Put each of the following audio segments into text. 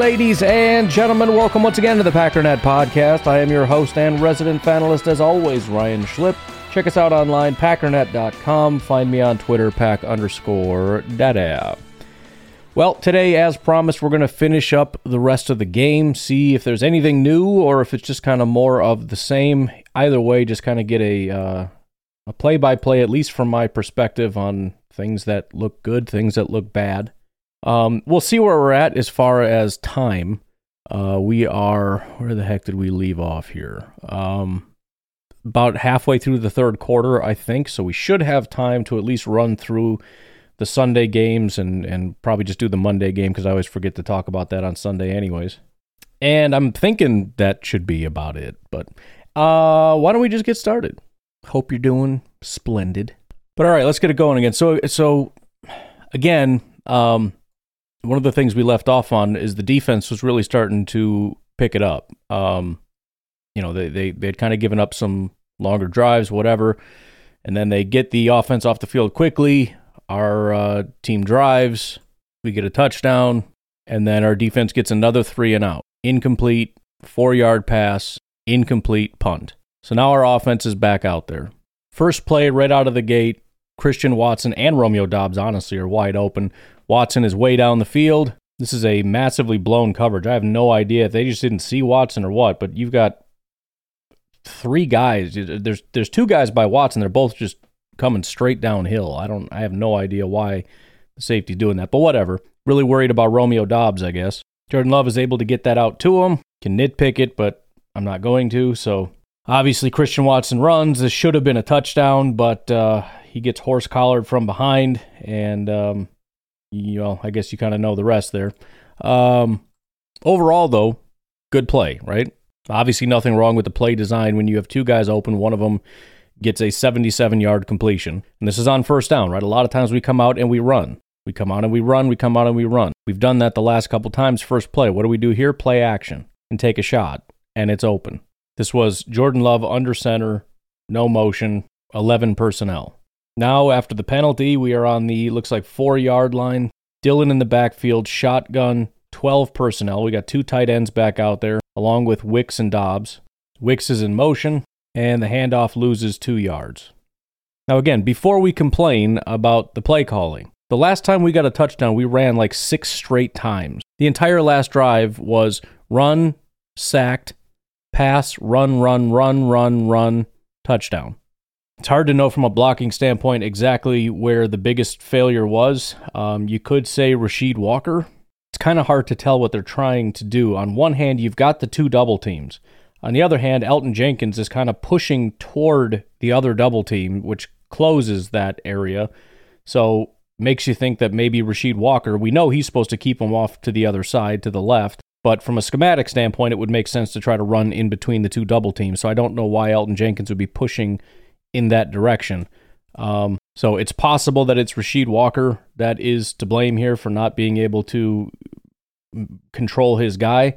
Ladies and gentlemen, welcome once again to the Packernet Podcast. I am your host and resident panelist, as always, Ryan Schlip. Check us out online, packernet.com. Find me on Twitter, pack underscore dada. Well, today, as promised, we're going to finish up the rest of the game, see if there's anything new or if it's just kind of more of the same. Either way, just kind of get a uh, a play by play, at least from my perspective, on things that look good, things that look bad. Um, we'll see where we're at as far as time. Uh, we are where the heck did we leave off here? Um, about halfway through the third quarter, I think. So we should have time to at least run through the Sunday games and and probably just do the Monday game because I always forget to talk about that on Sunday, anyways. And I'm thinking that should be about it. But uh, why don't we just get started? Hope you're doing splendid. But all right, let's get it going again. So so again, um, one of the things we left off on is the defense was really starting to pick it up. Um, you know, they they they had kind of given up some longer drives, whatever, and then they get the offense off the field quickly. Our uh, team drives, we get a touchdown, and then our defense gets another three and out, incomplete, four yard pass, incomplete punt. So now our offense is back out there. First play right out of the gate, Christian Watson and Romeo Doubs honestly are wide open. Watson is way down the field. This is a massively blown coverage. I have no idea if they just didn't see Watson or what, but you've got three guys. There's there's two guys by Watson. They're both just coming straight downhill. I don't I have no idea why the safety's doing that, but whatever. Really worried about Romeo Doubs, I guess. Jordan Love is able to get that out to him. Can nitpick it, but I'm not going to. So obviously Christian Watson runs. This should have been a touchdown, but uh, he gets horse collared from behind, and um, you know I guess you kind of know the rest there. Um, overall, though, good play, right? Obviously, nothing wrong with the play design when you have two guys open. One of them gets a 77 yard completion. And this is on first down, right? A lot of times we come out and we run. We come out and we run. We come out and we run. We've done that the last couple times. First play. What do we do here? Play action and take a shot. And it's open. This was Jordan Love under center, no motion, 11 personnel. Now, after the penalty, we are on the, looks like, four yard line. Dillon in the backfield, shotgun, 12 personnel. We got two tight ends back out there, along with Wicks and Doubs. Wicks is in motion, and the handoff loses two yards. Now, again, before we complain about the play calling, the last time we got a touchdown, we ran like six straight times. The entire last drive was run, sacked, pass, run, run, run, run, run, touchdown. It's hard to know from a blocking standpoint exactly where the biggest failure was. Um, you could say Rasheed Walker. It's kind of hard to tell what they're trying to do. On one hand, you've got the two double teams. On the other hand, Elgton Jenkins is kind of pushing toward the other double team, which closes that area. So makes you think that maybe Rasheed Walker, we know he's supposed to keep him off to the other side, to the left. But from a schematic standpoint, it would make sense to try to run in between the two double teams. So I don't know why Elgton Jenkins would be pushing in that direction. Um, so it's possible that it's Rasheed Walker that is to blame here for not being able to control his guy.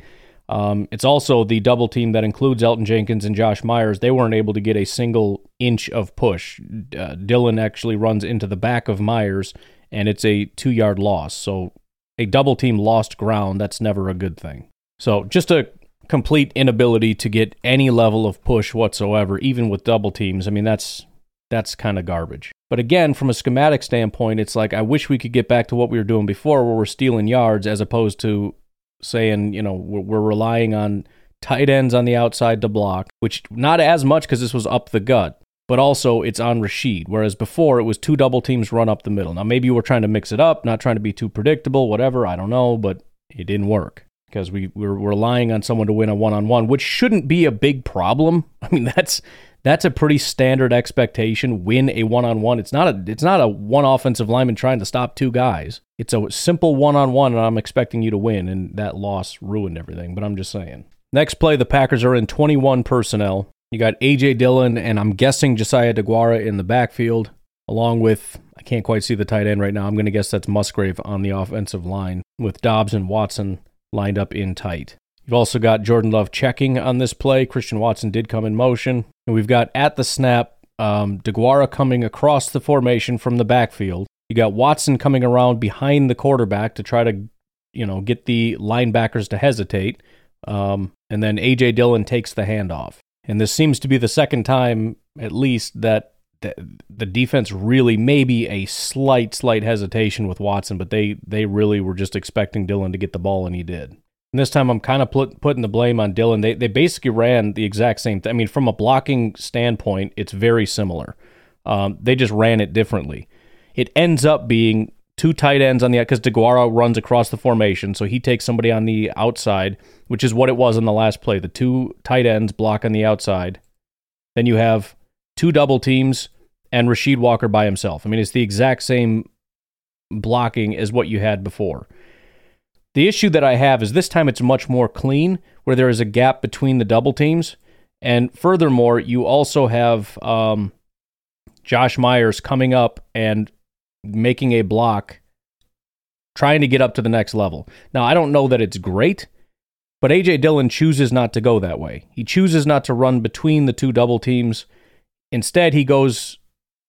Um, it's also the double team that includes Elgton Jenkins and Josh Myers. They weren't able to get a single inch of push. Uh, Dillon actually runs into the back of Myers, and it's a two yard loss. So a double team lost ground. That's never a good thing. So just a complete inability to get any level of push whatsoever, even with double teams. I mean, that's that's kind of garbage. But again, from a schematic standpoint, it's like I wish we could get back to what we were doing before, where we're stealing yards as opposed to saying, you know, we're, we're relying on tight ends on the outside to block, which not as much because this was up the gut, but also it's on Rasheed. Whereas before it was two double teams run up the middle. Now maybe we're trying to mix it up, not trying to be too predictable, whatever. I don't know, but it didn't work because we we're relying on someone to win a one on one, which shouldn't be a big problem. I mean, that's that's a pretty standard expectation. Win a one on one. It's not a it's not a one offensive lineman trying to stop two guys. It's a simple one on one, and I'm expecting you to win. And that loss ruined everything. But I'm just saying. Next play, the Packers are in 21 personnel. You got AJ Dillon and I'm guessing Josiah DeGuara in the backfield, along with I can't quite see the tight end right now. I'm going to guess that's Musgrave on the offensive line with Doubs and Watson lined up in tight. You've also got Jordan Love checking on this play. Christian Watson did come in motion. And we've got at the snap, um, DeGuara coming across the formation from the backfield. You got Watson coming around behind the quarterback to try to, you know, get the linebackers to hesitate. Um, and then A.J. Dillon takes the handoff. And this seems to be the second time, at least, that the, the defense really maybe a slight, slight hesitation with Watson, but they they really were just expecting Dillon to get the ball, and he did. And this time I'm kind of put, putting the blame on Dillon. They, they basically ran the exact same thing. I mean, from a blocking standpoint, it's very similar. Um, they just ran it differently. It ends up being two tight ends on the because DeGuara runs across the formation, so he takes somebody on the outside, which is what it was in the last play. The two tight ends block on the outside. Then you have two double teams and Rasheed Walker by himself. I mean, it's the exact same blocking as what you had before. The issue that I have is this time it's much more clean, where there is a gap between the double teams. And furthermore, you also have um, Josh Myers coming up and making a block, trying to get up to the next level. Now, I don't know that it's great, but A.J. Dillon chooses not to go that way. He chooses not to run between the two double teams. Instead, he goes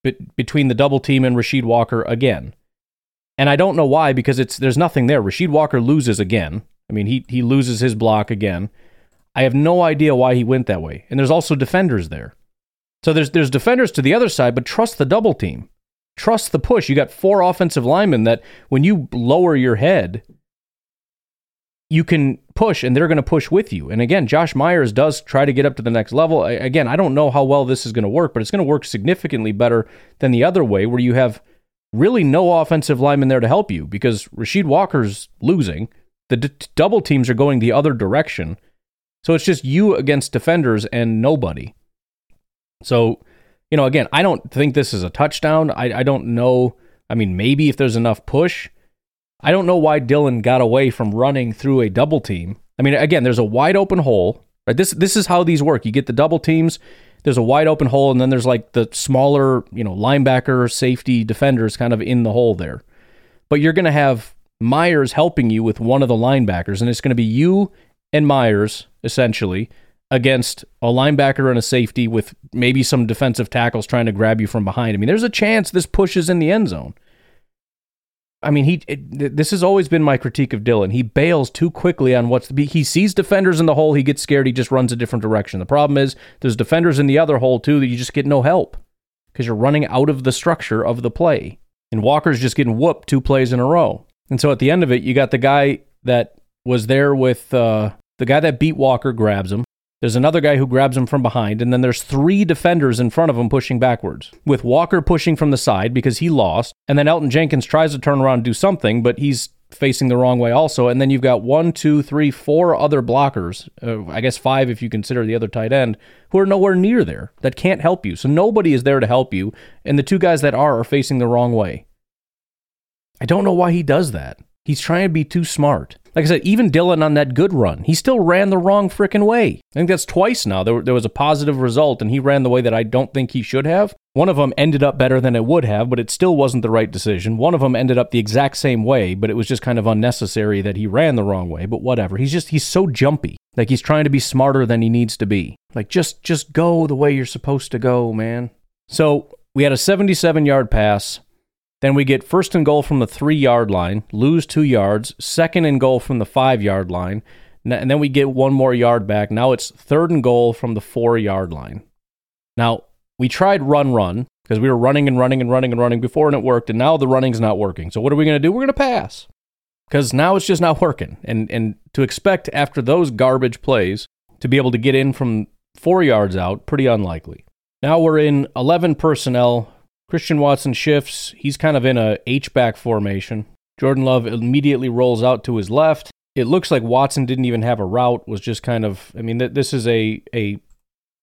be- between the double team and Rasheed Walker again. And I don't know why because it's there's nothing there. Rasheed Walker loses again. I mean, he he loses his block again. I have no idea why he went that way. And there's also defenders there. So there's there's defenders to the other side, but trust the double team. Trust the push. You got four offensive linemen that when you lower your head, you can push and they're going to push with you. And again, Josh Myers does try to get up to the next level. Again, I don't know how well this is going to work, but it's going to work significantly better than the other way where you have really no offensive lineman there to help you because Rasheed Walker's losing. The d- double teams are going the other direction. So it's just you against defenders and nobody. So, you know, again, I don't think this is a touchdown. I, I don't know. I mean, maybe if there's enough push. I don't know why Dillon got away from running through a double team. I mean, again, there's a wide open hole. Right? This this is how these work. You get the double teams there's a wide open hole, and then there's like the smaller, you know, linebacker, safety, defenders kind of in the hole there. But you're going to have Myers helping you with one of the linebackers, and it's going to be you and Myers essentially against a linebacker and a safety with maybe some defensive tackles trying to grab you from behind. I mean, there's a chance this pushes in the end zone. I mean, he. It, this has always been my critique of Dillon. He bails too quickly on what's. He sees defenders in the hole. He gets scared. He just runs a different direction. The problem is there's defenders in the other hole too that you just get no help because you're running out of the structure of the play. And Walker's just getting whooped two plays in a row. And so at the end of it, you got the guy that was there with uh, the guy that beat Walker grabs him. There's another guy who grabs him from behind, and then there's three defenders in front of him pushing backwards, with Walker pushing from the side because he lost, and then Elgton Jenkins tries to turn around and do something, but he's facing the wrong way also. And then you've got one, two, three, four other blockers, uh, I guess five if you consider the other tight end, who are nowhere near there that can't help you. So nobody is there to help you, and the two guys that are are facing the wrong way. I don't know why he does that. He's trying to be too smart. Like I said, even Dillon on that good run, he still ran the wrong freaking way. I think that's twice now. There, there was a positive result, and he ran the way that I don't think he should have. One of them ended up better than it would have, but it still wasn't the right decision. One of them ended up the exact same way, but it was just kind of unnecessary that he ran the wrong way. But whatever. He's just he's so jumpy. Like he's trying to be smarter than he needs to be. Like just just go the way you're supposed to go, man. So we had a 77 yard pass. Then we get first and goal from the three yard line, lose two yards, second and goal from the five yard line, and then we get one more yard back. Now it's third and goal from the four yard line. Now, we tried run run because we were running and running and running and running before and it worked, and now the running's not working. So, what are we going to do? We're going to pass because now it's just not working. And, and to expect after those garbage plays to be able to get in from four yards out, pretty unlikely. Now we're in 11 personnel Christian Watson shifts. He's kind of in a H-back formation. Jordan Love immediately rolls out to his left. It looks like Watson didn't even have a route, was just kind of, I mean, th- this is a, a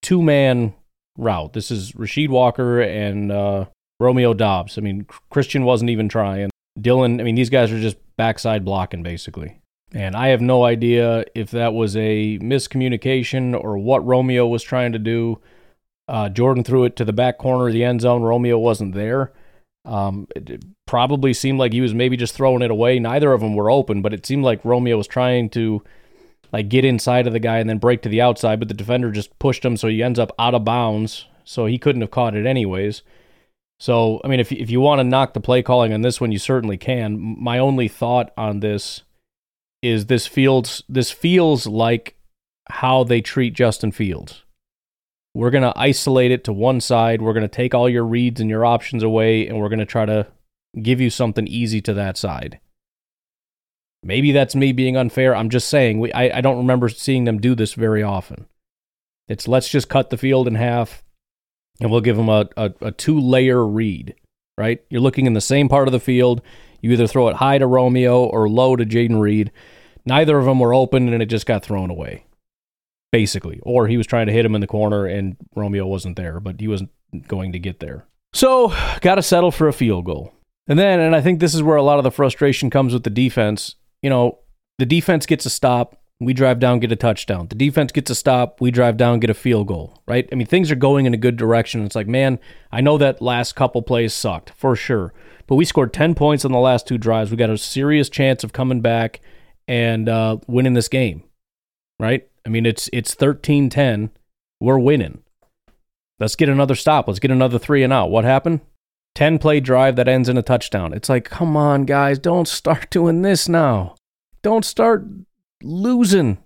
two man route. This is Rasheed Walker and uh, Romeo Doubs. I mean, Christian wasn't even trying. Dillon, I mean, these guys are just backside blocking basically. And I have no idea if that was a miscommunication or what Romeo was trying to do. Uh, Jordan threw it to the back corner of the end zone. Romeo wasn't there. Um, it, probably seemed like he was maybe just throwing it away. Neither of them were open, but it seemed like Romeo was trying to like get inside of the guy and then break to the outside, but the defender just pushed him, so he ends up out of bounds. So he couldn't have caught it anyways. So I mean, if if you want to knock the play calling on this one, you certainly can. My only thought on this is this feels this feels like how they treat Justin Fields. We're going to isolate it to one side. We're going to take all your reads and your options away, and we're going to try to give you something easy to that side. Maybe that's me being unfair. I'm just saying, we, I, I don't remember seeing them do this very often. It's let's just cut the field in half and we'll give them a, a, a two layer read, right? You're looking in the same part of the field. You either throw it high to Romeo or low to Jayden Reed. Neither of them were open and it just got thrown away basically. Or he was trying to hit him in the corner and Romeo wasn't there, but he wasn't going to get there. So, got to settle for a field goal. And then, and I think this is where a lot of the frustration comes with the defense. You know, the defense gets a stop, we drive down, get a touchdown. The defense gets a stop, we drive down, get a field goal, right? I mean, things are going in a good direction. It's like, man, I know that last couple plays sucked for sure, but we scored 10 points on the last two drives. We got a serious chance of coming back and uh, winning this game, right? I mean, it's it's 13-10. We're winning. Let's get another stop. Let's get another three and out. What happened? 10 play drive that ends in a touchdown. It's like, come on, guys, don't start doing this now. Don't start losing.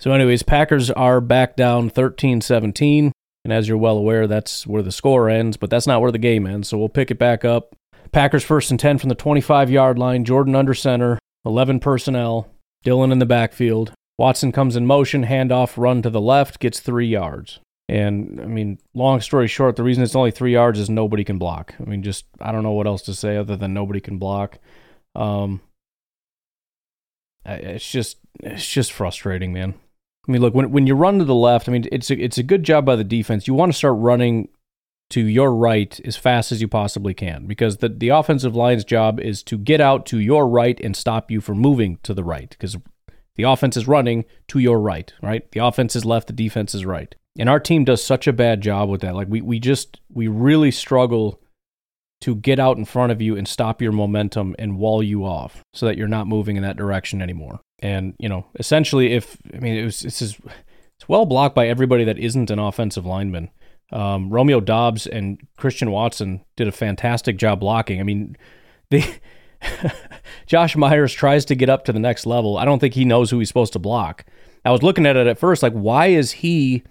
So, anyways, Packers are back down 13 17. And as you're well aware, that's where the score ends, but that's not where the game ends. So we'll pick it back up. Packers first and 10 from the 25 yard line. Jordan under center, 11 personnel. Dillon in the backfield. Watson comes in motion, handoff, run to the left, gets three yards. And I mean, long story short, the reason it's only three yards is nobody can block. I mean, just I don't know what else to say other than nobody can block. Um, it's just it's just frustrating, man. I mean, look when when you run to the left, I mean, it's a, it's a good job by the defense. You want to start running to your right as fast as you possibly can because the the offensive line's job is to get out to your right and stop you from moving to the right because the offense is running to your right, right? The offense is left, the defense is right. And our team does such a bad job with that. Like we we just we really struggle to get out in front of you and stop your momentum and wall you off so that you're not moving in that direction anymore. And, you know, essentially if I mean it was this is it's well blocked by everybody that isn't an offensive lineman. Um, Romeo Doubs and Christian Watson did a fantastic job blocking. I mean, they Josh Myers tries to get up to the next level. I don't think he knows who he's supposed to block. I was looking at it at first, like, why is he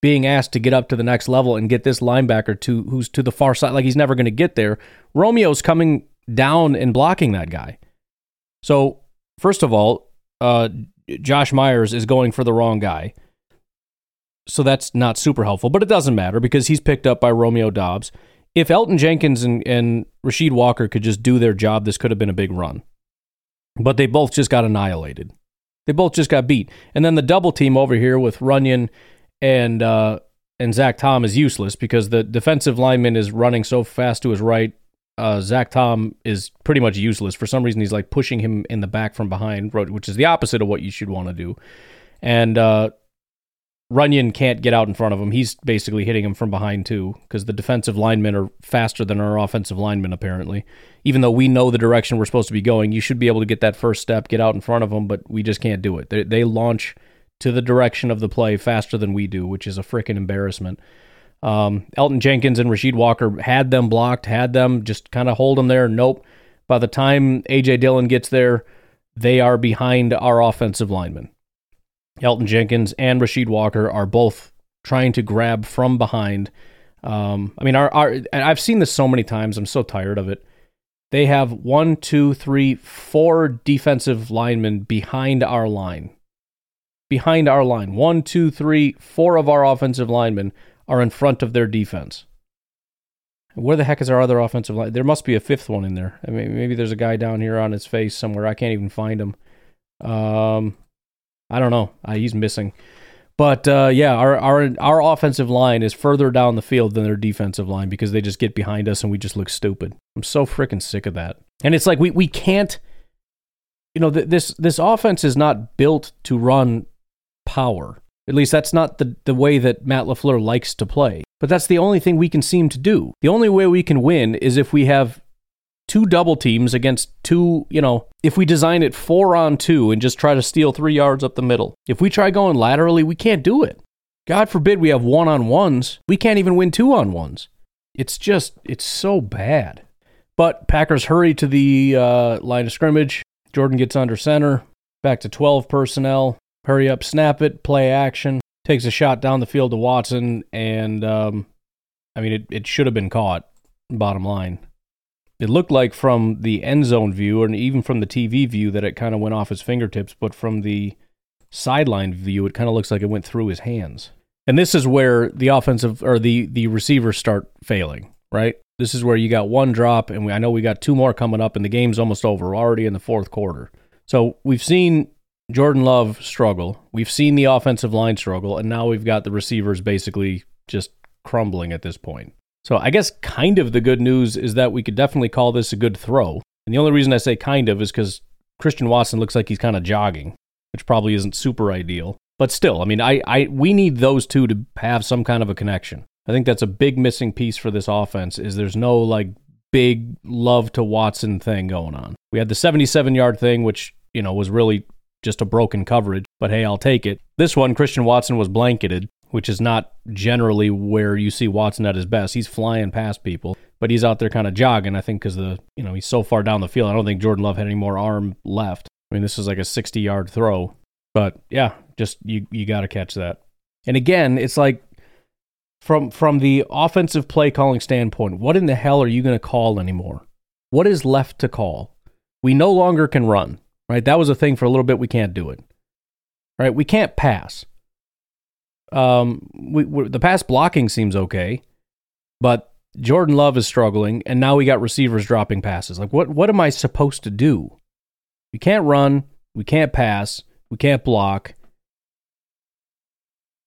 being asked to get up to the next level and get this linebacker to who's to the far side? Like he's never going to get there. Romeo's coming down and blocking that guy. So first of all, uh, Josh Myers is going for the wrong guy. So that's not super helpful, but it doesn't matter because he's picked up by Romeo Doubs if Elgton Jenkins and, and Rasheed Walker could just do their job, this could have been a big run. But they both just got annihilated. They both just got beat. And then the double team over here with Runyan and uh, and Zach Tom is useless because the defensive lineman is running so fast to his right. uh, Zach Tom is pretty much useless. For some reason, he's like pushing him in the back from behind, which is the opposite of what you should want to do. And uh, Runyan can't get out in front of him. He's basically hitting him from behind too, because the defensive linemen are faster than our offensive linemen, apparently. Even though we know the direction we're supposed to be going, you should be able to get that first step, get out in front of them, but we just can't do it. They, they launch to the direction of the play faster than we do, which is a freaking embarrassment. Um, Elgton Jenkins and Rasheed Walker had them blocked, had them just kind of hold them there. Nope. By the time AJ Dillon gets there, they are behind our offensive linemen. Elgton Jenkins and Rasheed Walker are both trying to grab from behind. Um, I mean, our, our I've seen this so many times. I'm so tired of it. They have one, two, three, four defensive linemen behind our line. Behind our line. One, two, three, four of our offensive linemen are in front of their defense. Where the heck is our other offensive line? There must be a fifth one in there. I mean, maybe there's a guy down here on his face somewhere. I can't even find him. Um, I don't know. Uh, he's missing. But uh, yeah, our, our our offensive line is further down the field than their defensive line because they just get behind us and we just look stupid. I'm so freaking sick of that. And it's like we we can't. You know, th- this this offense is not built to run power. At least that's not the, the way that Matt LaFleur likes to play. But that's the only thing we can seem to do. The only way we can win is if we have two double teams against two, you know, if we design it four on two and just try to steal three yards up the middle. If we try going laterally, we can't do it. God forbid we have one on ones. We can't even win two on ones. It's just, it's so bad. But Packers hurry to the uh, line of scrimmage. Jordan gets under center. Back to 12 personnel. Hurry up, snap it, play action. Takes a shot down the field to Watson. And, um, I mean, it, it should have been caught, bottom line it looked like from the end zone view and even from the TV view that it kind of went off his fingertips, but from the sideline view, it kind of looks like it went through his hands. And this is where the offensive or the the receivers start failing, right? This is where you got one drop, and we, I know we got two more coming up, and the game's almost over. We're already in the fourth quarter. So we've seen Jordan Love struggle. We've seen the offensive line struggle, and now we've got the receivers basically just crumbling at this point. So I guess kind of the good news is that we could definitely call this a good throw. And the only reason I say kind of is because Christian Watson looks like he's kind of jogging, which probably isn't super ideal. But still, I mean, I, I we need those two to have some kind of a connection. I think that's a big missing piece for this offense is there's no like big love to Watson thing going on. We had the 77 yard thing, which, you know, was really just a broken coverage, but hey, I'll take it. This one, Christian Watson was blanketed, which is not generally where you see Watson at his best. He's flying past people, but he's out there kind of jogging. I think because the you know he's so far down the field. I don't think Jordan Love had any more arm left. I mean, this is like a 60 yard throw, but yeah, just you you got to catch that. And again, it's like from from the offensive play calling standpoint, what in the hell are you going to call anymore? What is left to call? We no longer can run, right? That was a thing for a little bit. We can't do it, right? We can't pass um, we, the pass blocking seems okay, but Jordan Love is struggling, and now we got receivers dropping passes. Like, what what am I supposed to do? We can't run, we can't pass, we can't block.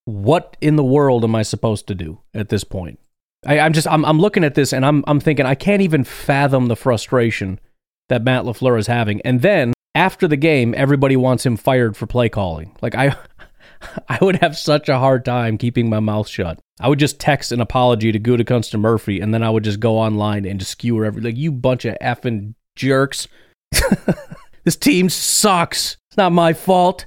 What in the world am I supposed to do at this point? I, I'm just I'm I'm looking at this and I'm I'm thinking I can't even fathom the frustration that Matt LaFleur is having. And then after the game, everybody wants him fired for play calling. Like I I would have such a hard time keeping my mouth shut. I would just text an apology to Gutekunst Murphy, and then I would just go online and just skewer every like you bunch of effing jerks. this team sucks. It's not my fault.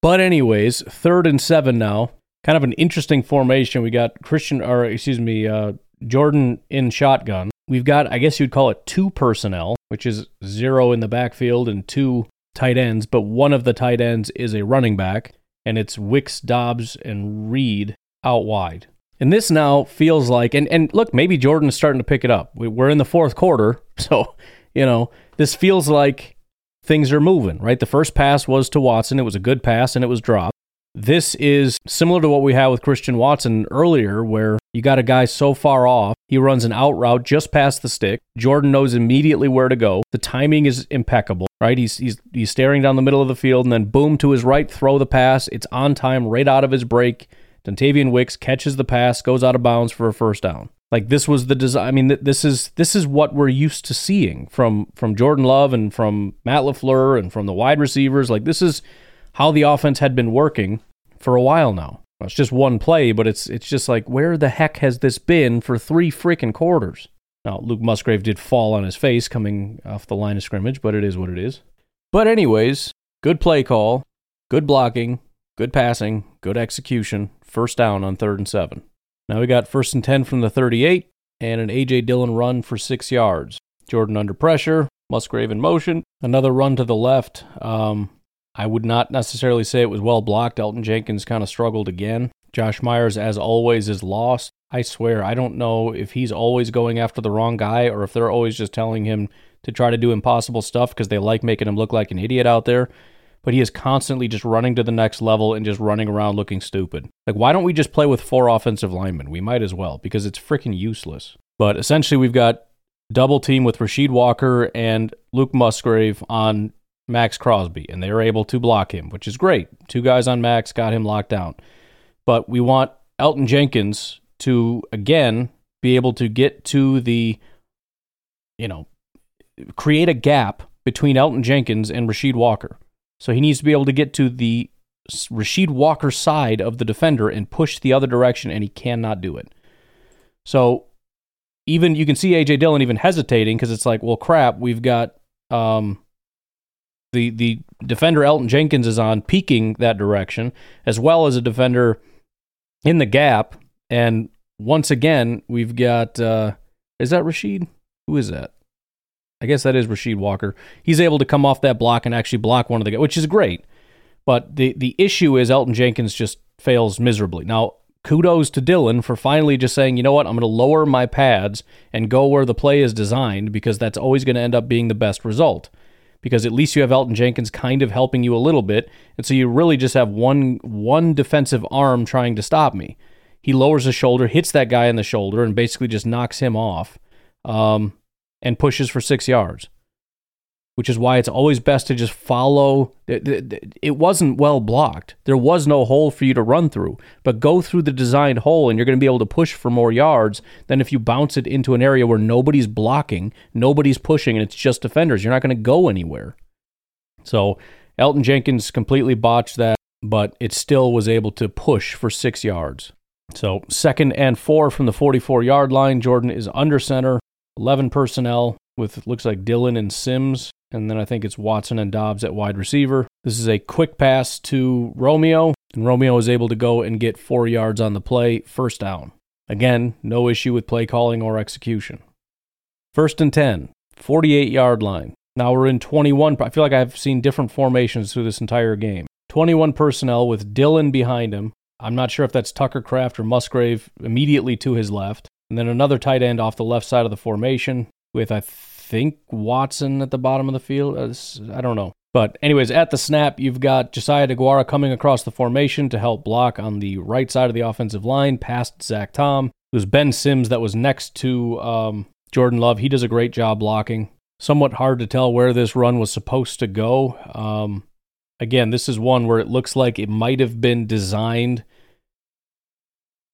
But anyways, third and seven now. Kind of an interesting formation. We got Christian, or excuse me, uh, Jordan in shotgun. We've got, I guess you'd call it two personnel, which is zero in the backfield and two tight ends. But one of the tight ends is a running back and it's Wicks, Doubs, and Reed out wide. And this now feels like, and, and look, maybe Jordan is starting to pick it up. We're in the fourth quarter, so, you know, this feels like things are moving, right? The first pass was to Watson. It was a good pass and it was dropped. This is similar to what we had with Christian Watson earlier, where you got a guy so far off, he runs an out route just past the stick. Jordan knows immediately where to go. The timing is impeccable, right? He's he's he's staring down the middle of the field, and then boom to his right, throw the pass. It's on time, right out of his break. Dontayvion Wicks catches the pass, goes out of bounds for a first down. Like this was the design. I mean, th- this is this is what we're used to seeing from from Jordan Love and from Matt Lafleur and from the wide receivers. Like this is how the offense had been working for a while now. It's just one play, but it's it's just like where the heck has this been for three freaking quarters? Now Luke Musgrave did fall on his face coming off the line of scrimmage, but it is what it is. But anyways, good play call, good blocking, good passing, good execution. First down on third and seven. Now we got first and 10 from the 38 and an A.J. Dillon run for six yards. Jordan under pressure, Musgrave in motion, another run to the left. Um, I would not necessarily say it was well blocked. Elgton Jenkins kind of struggled again. Josh Myers, as always, is lost. I swear, I don't know if he's always going after the wrong guy or if they're always just telling him to try to do impossible stuff because they like making him look like an idiot out there but he is constantly just running to the next level and just running around looking stupid. Like, why don't we just play with four offensive linemen? We might as well because it's freaking useless. But essentially, we've got double team with Rasheed Walker and Luke Musgrave on Maxx Crosby, and they are able to block him, which is great. Two guys on Max got him locked down. But we want Elgton Jenkins to, again, be able to get to the, you know, create a gap between Elgton Jenkins and Rasheed Walker. So he needs to be able to get to the Rasheed Walker side of the defender and push the other direction, and he cannot do it. So even you can see AJ Dillon even hesitating because it's like, well, crap, we've got um, the the defender Elgton Jenkins is on peeking that direction, as well as a defender in the gap, and once again we've got uh, is that Rasheed? Who is that? I guess that is Rasheed Walker. He's able to come off that block and actually block one of the guys, which is great. But the the issue is Elgton Jenkins just fails miserably. Now, kudos to Dillon for finally just saying, you know what, I'm going to lower my pads and go where the play is designed because that's always going to end up being the best result. Because at least you have Elgton Jenkins kind of helping you a little bit, and so you really just have one one defensive arm trying to stop me. He lowers his shoulder, hits that guy in the shoulder, and basically just knocks him off. Um, and pushes for six yards, which is why it's always best to just follow. It wasn't well blocked. There was no hole for you to run through, but go through the designed hole and you're going to be able to push for more yards than if you bounce it into an area where nobody's blocking, nobody's pushing, and it's just defenders. You're not going to go anywhere. So Elgton Jenkins completely botched that, but it still was able to push for six yards. So second and four from the 44 yard line. Jordan is under center. 11 personnel with looks like Dillon and Sims. And then I think it's Watson and Doubs at wide receiver. This is a quick pass to Romeo, and Romeo is able to go and get four yards on the play, first down. Again, no issue with play calling or execution. First and 10, 48 yard line. Now we're in 21. I feel like I've seen different formations through this entire game. 21 personnel with Dillon behind him. I'm not sure if that's Tucker Kraft or Musgrave immediately to his left. And then another tight end off the left side of the formation with, I think, Watson at the bottom of the field. Uh, I don't know. But, anyways, at the snap, you've got Josiah DeGuara coming across the formation to help block on the right side of the offensive line past Zach Tom. It was Ben Sims that was next to um, Jordan Love. He does a great job blocking. Somewhat hard to tell where this run was supposed to go. Um, again, this is one where it looks like it might have been designed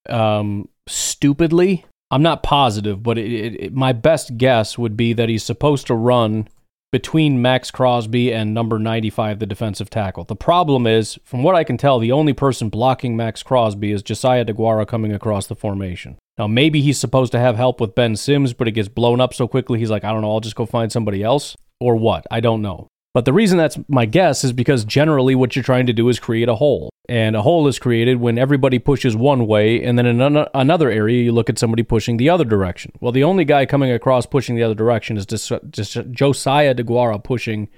um, stupidly I'm not positive, but it, it, it, my best guess would be that he's supposed to run between Maxx Crosby and number 95, the defensive tackle. The problem is, from what I can tell, the only person blocking Maxx Crosby is Josiah DeGuara coming across the formation. Now, maybe he's supposed to have help with Ben Sims, but it gets blown up so quickly, he's like, I don't know, I'll just go find somebody else. Or what? I don't know. But the reason that's my guess is because generally what you're trying to do is create a hole. And a hole is created when everybody pushes one way, and then in another area, you look at somebody pushing the other direction. Well, the only guy coming across pushing the other direction is just, just Josiah DeGuara pushing,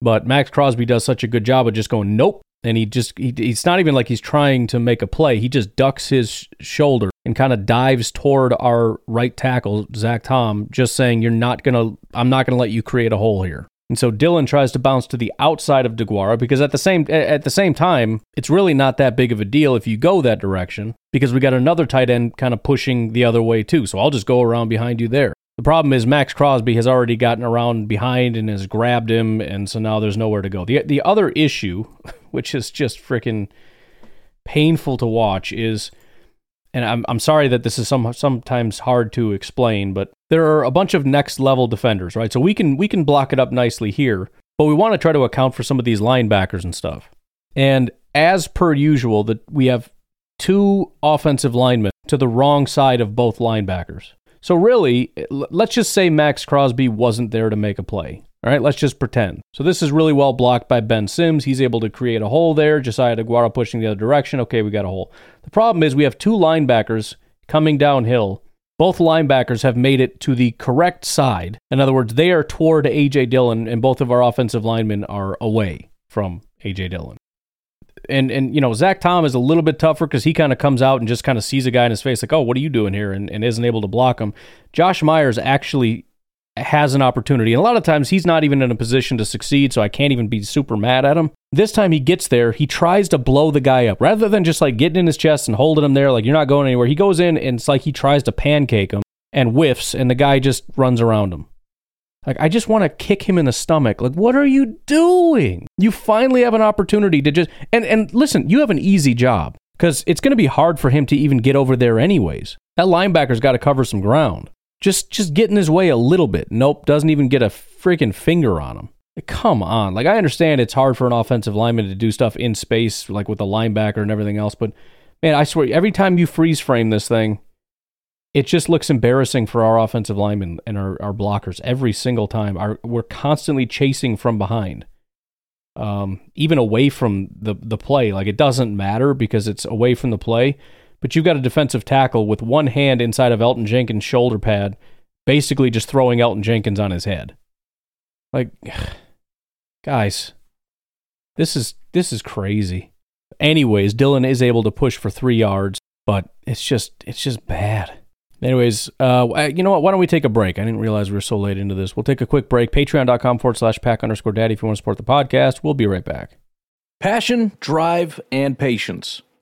but Maxx Crosby does such a good job of just going, nope. And he just, he, it's not even like he's trying to make a play. He just ducks his shoulder and kind of dives toward our right tackle, Zach Tom, just saying, you're not going to, I'm not going to let you create a hole here. And so Dillon tries to bounce to the outside of DeGuara because at the same at the same time, it's really not that big of a deal if you go that direction because we got another tight end kind of pushing the other way too. So I'll just go around behind you there. The problem is Maxx Crosby has already gotten around behind and has grabbed him, and so now there's nowhere to go. The the other issue, which is just freaking painful to watch, is and I'm I'm sorry that this is some sometimes hard to explain, but there are a bunch of next level defenders, right? So we can we can block it up nicely here, but we want to try to account for some of these linebackers and stuff. And as per usual, that we have two offensive linemen to the wrong side of both linebackers. So really, let's just say Maxx Crosby wasn't there to make a play. All right, let's just pretend. So this is really well blocked by Ben Sims. He's able to create a hole there. Josiah DeGuara pushing the other direction. Okay, we got a hole. The problem is we have two linebackers coming downhill. Both linebackers have made it to the correct side. In other words, they are toward AJ Dillon, and both of our offensive linemen are away from AJ Dillon and and you know Zach Tom is a little bit tougher because he kind of comes out and just kind of sees a guy in his face like, oh, what are you doing here, and, and isn't able to block him. Josh Myers actually has an opportunity, and a lot of times he's not even in a position to succeed, so I can't even be super mad at him. This time he gets there, he tries to blow the guy up rather than just like getting in his chest and holding him there like you're not going anywhere. He goes in and it's like he tries to pancake him and whiffs, and the guy just runs around him. Like, I just want to kick him in the stomach. Like, what are you doing? You finally have an opportunity to just, and, and listen, you have an easy job because it's going to be hard for him to even get over there anyways. That linebacker's got to cover some ground. Just, just get in his way a little bit. Nope, doesn't even get a freaking finger on him. Come on. Like, I understand it's hard for an offensive lineman to do stuff in space, like with a linebacker and everything else, but man, I swear, every time you freeze frame this thing, it just looks embarrassing for our offensive linemen and our, our blockers every single time. Our, we're constantly chasing from behind, um, even away from the, the play. Like it doesn't matter because it's away from the play, but you've got a defensive tackle with one hand inside of Elgton Jenkins' shoulder pad, basically just throwing Elgton Jenkins on his head. Like, guys, this is this is crazy. Anyways, Dillon is able to push for three yards, but it's just it's just bad. Anyways, uh, you know what? Why don't we take a break? I didn't realize we were so late into this. We'll take a quick break. Patreon.com forward slash pack underscore daddy if you want to support the podcast. We'll be right back. Passion, drive, and patience.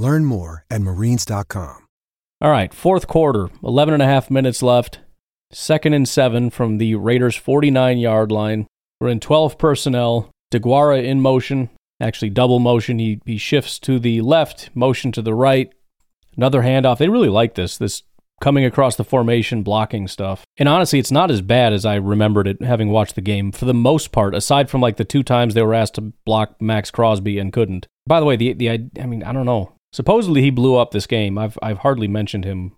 Learn more at marines.com. All right, fourth quarter, 11 and a half minutes left. Second and seven from the Raiders' 49 yard line. We're in 12 personnel. DeGuara in motion, actually double motion. He, he shifts to the left, motion to the right. Another handoff. They really like this, this coming across the formation, blocking stuff. And honestly, it's not as bad as I remembered it having watched the game for the most part, aside from like the two times they were asked to block Maxx Crosby and couldn't. By the way, the, the I mean, I don't know. Supposedly he blew up this game. I've I've hardly mentioned him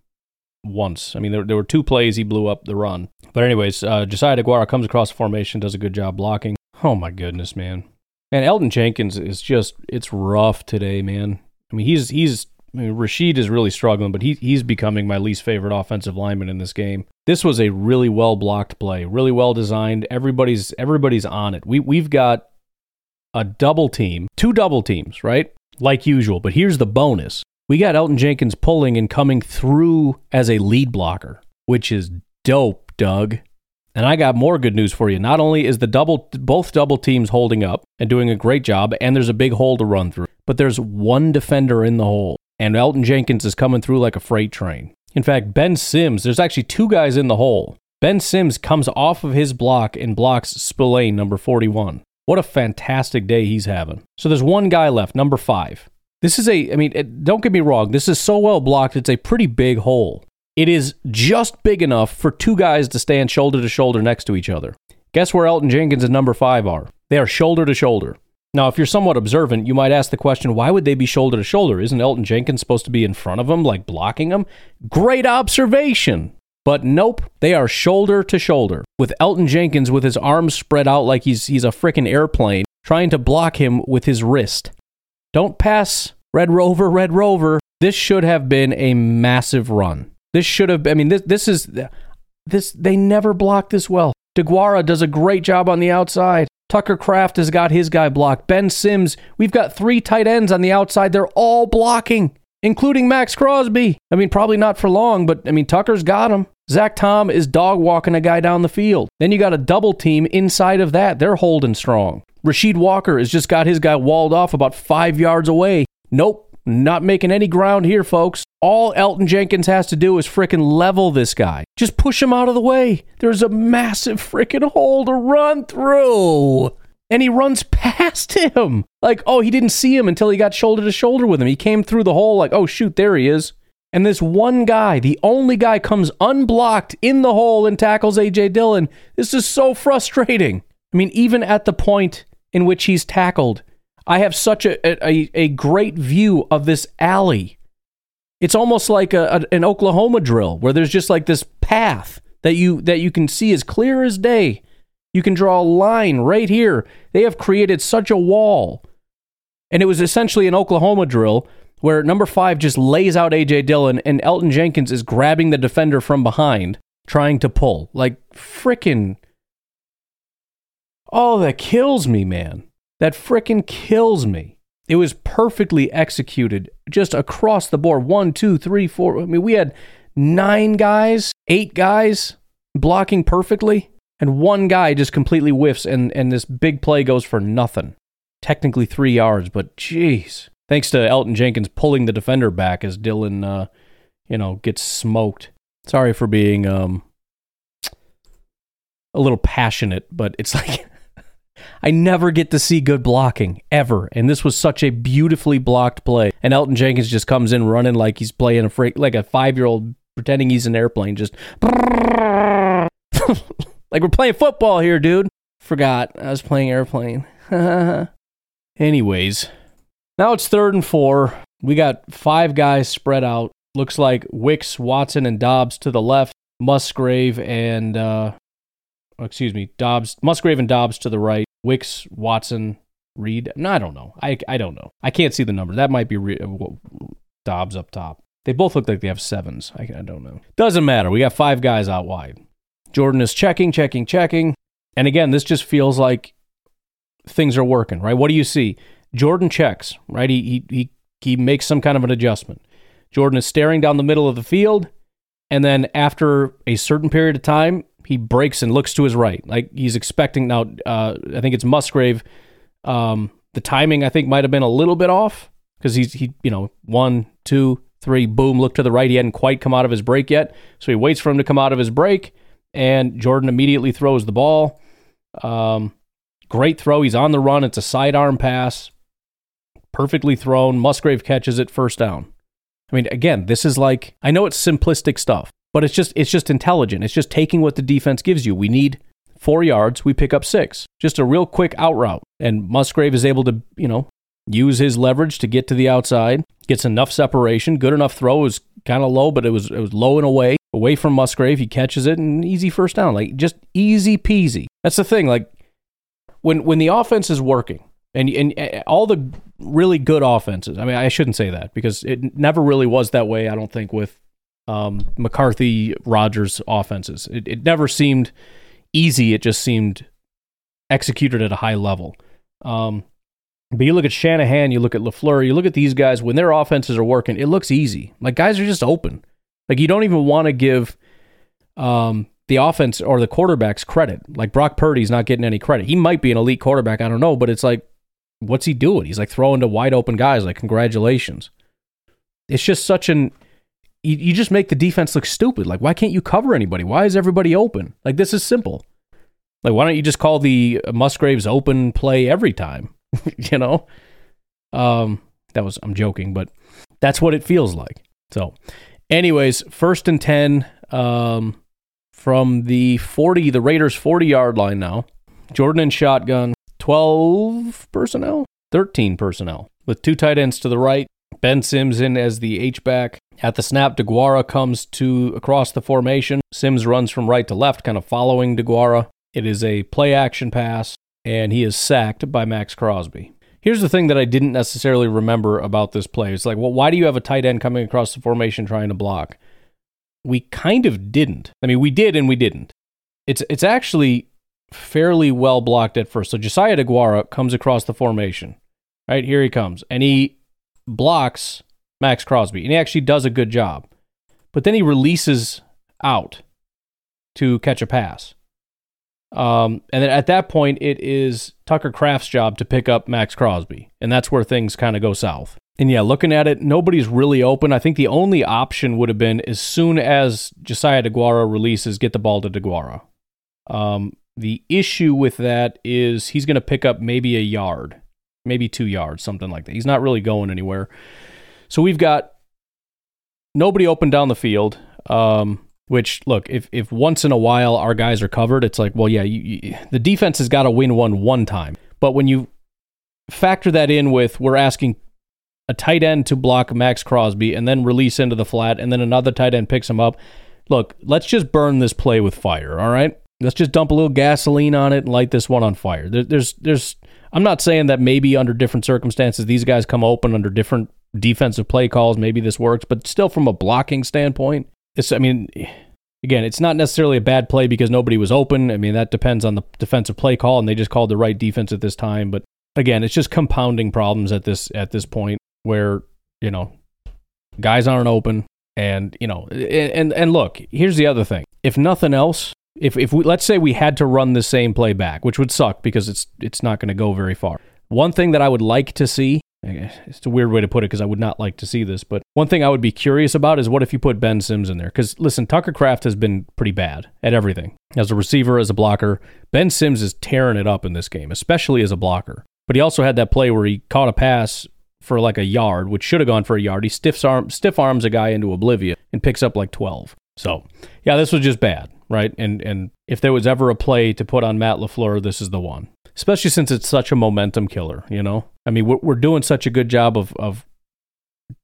once. I mean, there, there were two plays he blew up the run. But anyways, uh, Josiah DeGuara comes across the formation, does a good job blocking. Oh my goodness, man. And Elgton Jenkins is just it's rough today, man. I mean, he's he's I mean, Rasheed is really struggling, but he he's becoming my least favorite offensive lineman in this game. This was a really well blocked play, really well designed. Everybody's everybody's on it. We we've got a double team, two double teams, right? Like usual. But here's the bonus. We got Elgton Jenkins pulling and coming through as a lead blocker, which is dope, Doug. And I got more good news for you. Not only is the double both double teams holding up and doing a great job and there's a big hole to run through, but there's one defender in the hole and Elgton Jenkins is coming through like a freight train. In fact, Ben Sims, there's actually two guys in the hole. Ben Sims comes off of his block and blocks Spillane, number 41. What a fantastic day he's having. So there's one guy left, number five. This is a, I mean, it, don't get me wrong, this is so well blocked, it's a pretty big hole. It is just big enough for two guys to stand shoulder to shoulder next to each other. Guess where Elgton Jenkins and number five are? They are shoulder to shoulder. Now, if you're somewhat observant, you might ask the question why would they be shoulder to shoulder? Isn't Elgton Jenkins supposed to be in front of him, like blocking him? Great observation. But nope, they are shoulder to shoulder, with Elgton Jenkins with his arms spread out like he's, he's a frickin' airplane, trying to block him with his wrist. Don't pass, Red Rover, Red Rover. This should have been a massive run. This should have, I mean, this, this is, this, they never blocked this well. DeGuara does a great job on the outside. Tucker Kraft has got his guy blocked. Ben Sims, we've got three tight ends on the outside. They're all blocking, including Maxx Crosby. I mean, probably not for long, but I mean, Tucker's got him. Zach Tom is dog walking a guy down the field. Then you got a double team inside of that. They're holding strong. Rasheed Walker has just got his guy walled off about five yards away. Nope, not making any ground here, folks. All Elgton Jenkins has to do is fricking level this guy. Just push him out of the way. There's a massive fricking hole to run through. And he runs past him. Like, oh, he didn't see him until he got shoulder to shoulder with him. He came through the hole, like, oh, shoot, there he is. And this one guy, the only guy, comes unblocked in the hole and tackles AJ Dillon. This is so frustrating. I mean, even at the point in which he's tackled, I have such a, a, a great view of this alley. It's almost like a, a, an Oklahoma drill where there's just like this path that you that you can see as clear as day. You can draw a line right here. They have created such a wall. And it was essentially an Oklahoma drill where number five just lays out AJ Dillon and Elgton Jenkins is grabbing the defender from behind, trying to pull. Like frickin' Oh, that kills me, man. That frickin' kills me. It was perfectly executed just across the board. One, two, three, four. I mean, we had nine guys, eight guys blocking perfectly, and one guy just completely whiffs, and, and this big play goes for nothing. Technically three yards, but jeez. Thanks to Elgton Jenkins pulling the defender back as Dillon, uh, you know, gets smoked. Sorry for being um, a little passionate, but it's like I never get to see good blocking ever, and this was such a beautifully blocked play. And Elgton Jenkins just comes in running like he's playing a freak, like a five year old pretending he's an airplane, just like we're playing football here, dude. Forgot I was playing airplane. Anyways, now it's third and four. We got five guys spread out. Looks like Wicks, Watson, and Doubs to the left. Musgrave and uh, excuse me, Doubs, Musgrave and Doubs to the right. Wicks, Watson, Reed. No, I don't know. I, I don't know. I can't see the number. That might be Re- uh, Doubs up top. They both look like they have sevens. I, I don't know. Doesn't matter. We got five guys out wide. Jordan is checking, checking, checking. And again, this just feels like things are working, right? What do you see? Jordan checks, right? He, he, he, makes some kind of an adjustment. Jordan is staring down the middle of the field. And then after a certain period of time, he breaks and looks to his right, like he's expecting. Now, uh, I think it's Musgrave. Um, the timing, I think, might have been a little bit off because he's he, you know, one, two, three, boom, look to the right. He hadn't quite come out of his break yet, so he waits for him to come out of his break, and Jordan immediately throws the ball. Um, great throw. He's on the run. It's a sidearm pass, perfectly thrown. Musgrave catches it, first down. I mean, again, this is like I know it's simplistic stuff, but it's just it's just intelligent. It's just taking what the defense gives you. We need four yards, we pick up six. Just a real quick out route. And Musgrave is able to, you know, use his leverage to get to the outside, gets enough separation, good enough throw was kind of low, but it was it was low and away, away from Musgrave. He catches it and easy first down, like just easy peasy. That's the thing. Like when when the offense is working, and and uh, all the really good offenses. I mean, I shouldn't say that because it never really was that way. I don't think with um, McCarthy Rogers offenses. It, it never seemed easy. It just seemed executed at a high level. Um, but you look at Shanahan, you look at LaFleur, you look at these guys, when their offenses are working, it looks easy. Like guys are just open. Like you don't even want to give um, the offense or the quarterbacks credit. Like Brock Purdy's not getting any credit. He might be an elite quarterback, I don't know, but it's like, what's he doing? He's like throwing to wide open guys, like, congratulations. It's just such an you, you just make the defense look stupid. Like, why can't you cover anybody? Why is everybody open? Like, this is simple. Like, why don't you just call the Musgraves open play every time? you know? Um, that was, I'm joking, but that's what it feels like. So, anyways, first and 10 um, from the 40, the Raiders 40 yard line now. Jordan and shotgun, 12 personnel, 13 personnel, with two tight ends to the right. Ben Sims in as the H back. At the snap, DeGuara comes to across the formation. Sims runs from right to left, kind of following DeGuara. It is a play action pass, and he is sacked by Maxx Crosby. Here's the thing that I didn't necessarily remember about this play. It's like, well, why do you have a tight end coming across the formation trying to block? We kind of didn't. I mean, we did and we didn't. It's it's actually fairly well blocked at first. So Josiah DeGuara comes across the formation. Right here he comes, and he blocks Maxx Crosby, and he actually does a good job. But then he releases out to catch a pass. Um, and then at that point, it is Tucker Kraft's job to pick up Maxx Crosby. And that's where things kind of go south. And yeah, looking at it, nobody's really open. I think the only option would have been as soon as Josiah DeGuara releases, get the ball to DeGuara. Um, the issue with that is he's going to pick up maybe a yard, maybe two yards, something like that. He's not really going anywhere. So we've got nobody open down the field. Um, which look, if if once in a while our guys are covered, it's like, well, yeah, you, you, the defense has got to win one one time. But when you factor that in with we're asking a tight end to block Maxx Crosby and then release into the flat, and then another tight end picks him up. Look, let's just burn this play with fire. All right, let's just dump a little gasoline on it and light this one on fire. There, there's there's I'm not saying that maybe under different circumstances these guys come open under different defensive play calls, maybe this works, but still from a blocking standpoint, it's I mean again, it's not necessarily a bad play because nobody was open. I mean, that depends on the defensive play call and they just called the right defense at this time, but again, it's just compounding problems at this at this point where, you know, guys aren't open and, you know, and and look, here's the other thing. If nothing else, if if we let's say we had to run the same play back, which would suck because it's it's not going to go very far. One thing that I would like to see it's a weird way to put it because I would not like to see this, but one thing I would be curious about is what if you put Ben Sims in there? Because listen, Tucker Kraft has been pretty bad at everything. As a receiver, as a blocker, Ben Sims is tearing it up in this game, especially as a blocker. But he also had that play where he caught a pass for like a yard, which should have gone for a yard. He stiffs arm, stiff arms a guy into oblivion and picks up like 12. So, yeah, this was just bad, right? And and if there was ever a play to put on Matt LaFleur, this is the one especially since it's such a momentum killer. You know, I mean, we're, we're doing such a good job of of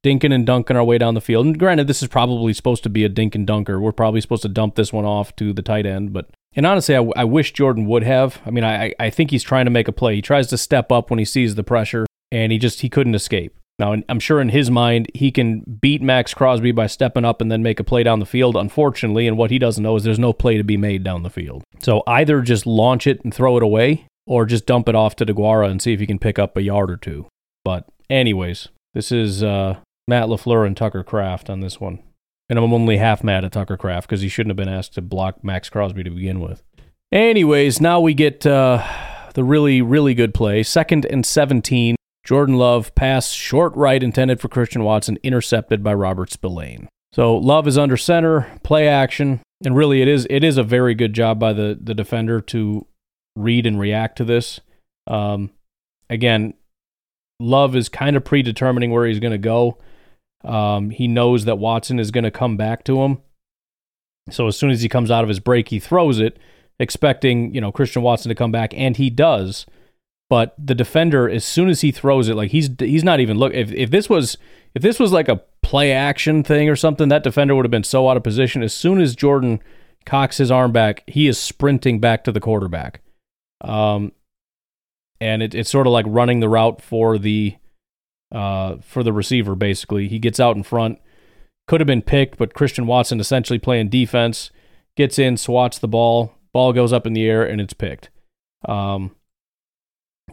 dinking and dunking our way down the field. And granted, this is probably supposed to be a dink and dunker. We're probably supposed to dump this one off to the tight end, but. And honestly, I, I wish Jordan would have. I mean, I, I think he's trying to make a play. He tries to step up when he sees the pressure, and he just he couldn't escape. Now, I'm sure in his mind, he can beat Maxx Crosby by stepping up and then make a play down the field. Unfortunately, and what he doesn't know is there's no play to be made down the field. So either just launch it and throw it away, or just dump it off to DeGuara and see if he can pick up a yard or two. But, anyways, this is uh, Matt LaFleur and Tucker Kraft on this one. And I'm only half mad at Tucker Kraft because he shouldn't have been asked to block Maxx Crosby to begin with. Anyways, now we get uh, the really, really good play. Second and 17. Jordan Love pass short right intended for Christian Watson, intercepted by Robert Spillane. So Love is under center, play action, and really it is it is a very good job by the the defender to read and react to this. Um, again, Love is kind of predetermining where he's going to go. Um, he knows that Watson is going to come back to him. So as soon as he comes out of his break, he throws it, expecting you know Christian Watson to come back, and he does. but the defender, as soon as he throws it, like he's he's not even look. If if this was if this was like a play action thing or something, that defender would have been so out of position. As soon as Jordan cocks his arm back, he is sprinting back to the quarterback. Um, and it, it's sort of like running the route for the uh, for the receiver. Basically, he gets out in front. Could have been picked, but Christian Watson essentially playing defense gets in, swats the ball, ball goes up in the air, and it's picked. Um,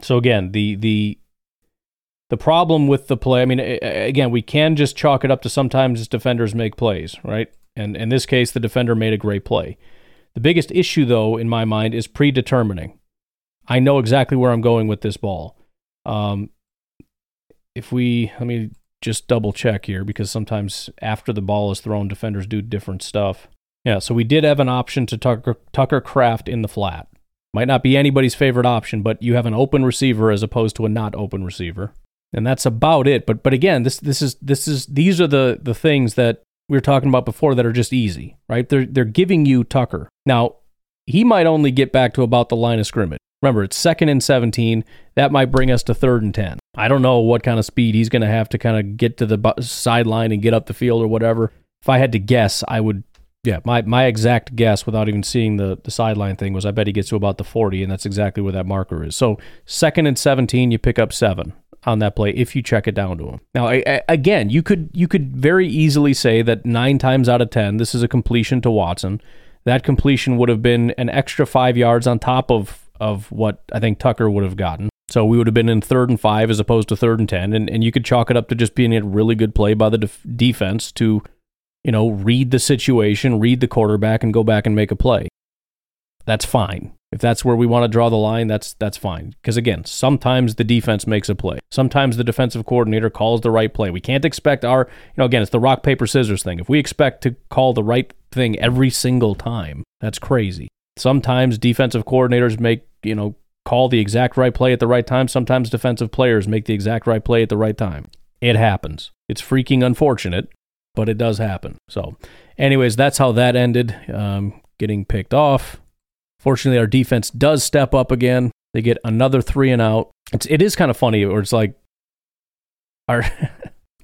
so again, the the the problem with the play, I mean, again, we can just chalk it up to sometimes defenders make plays, right? And in this case, the defender made a great play. The biggest issue, though, in my mind, is predetermining. I know exactly where I'm going with this ball. Um, if we, let me just double check here because sometimes after the ball is thrown, defenders do different stuff. Yeah, so we did have an option to Tucker, Tucker Kraft in the flat. Might not be anybody's favorite option, but you have an open receiver as opposed to a not open receiver. And that's about it. But but again, this this is this is these are the the things that we were talking about before that are just easy, right? They're they're giving you Tucker. Now, he might only get back to about the line of scrimmage. Remember, it's second and 17. That might bring us to third and 10. I don't know what kind of speed he's going to have to kind of get to the sideline and get up the field or whatever. If I had to guess, I would, yeah, my, my exact guess without even seeing the, the sideline thing was I bet he gets to about the 40, and that's exactly where that marker is. So, second and 17, you pick up seven on that play if you check it down to him. Now, I, I, again, you could you could very easily say that nine times out of ten, this is a completion to Watson. That completion would have been an extra five yards on top of of what I think Tucker would have gotten. So we would have been in third and five as opposed to third and 10. And, and you could chalk it up to just being a really good play by the def- defense to, you know, read the situation, read the quarterback, and go back and make a play. That's fine. If that's where we want to draw the line, that's that's fine. Because again, sometimes the defense makes a play. Sometimes the defensive coordinator calls the right play. We can't expect our, you know, again, it's the rock paper scissors thing. If we expect to call the right thing every single time, that's crazy. Sometimes defensive coordinators make, you know, call the exact right play at the right time. Sometimes defensive players make the exact right play at the right time. It happens. It's freaking unfortunate, but it does happen. So, anyways, that's how that ended. Um, getting picked off. Fortunately, our defense does step up again. They get another three and out. It's it is kind of funny, or it's like our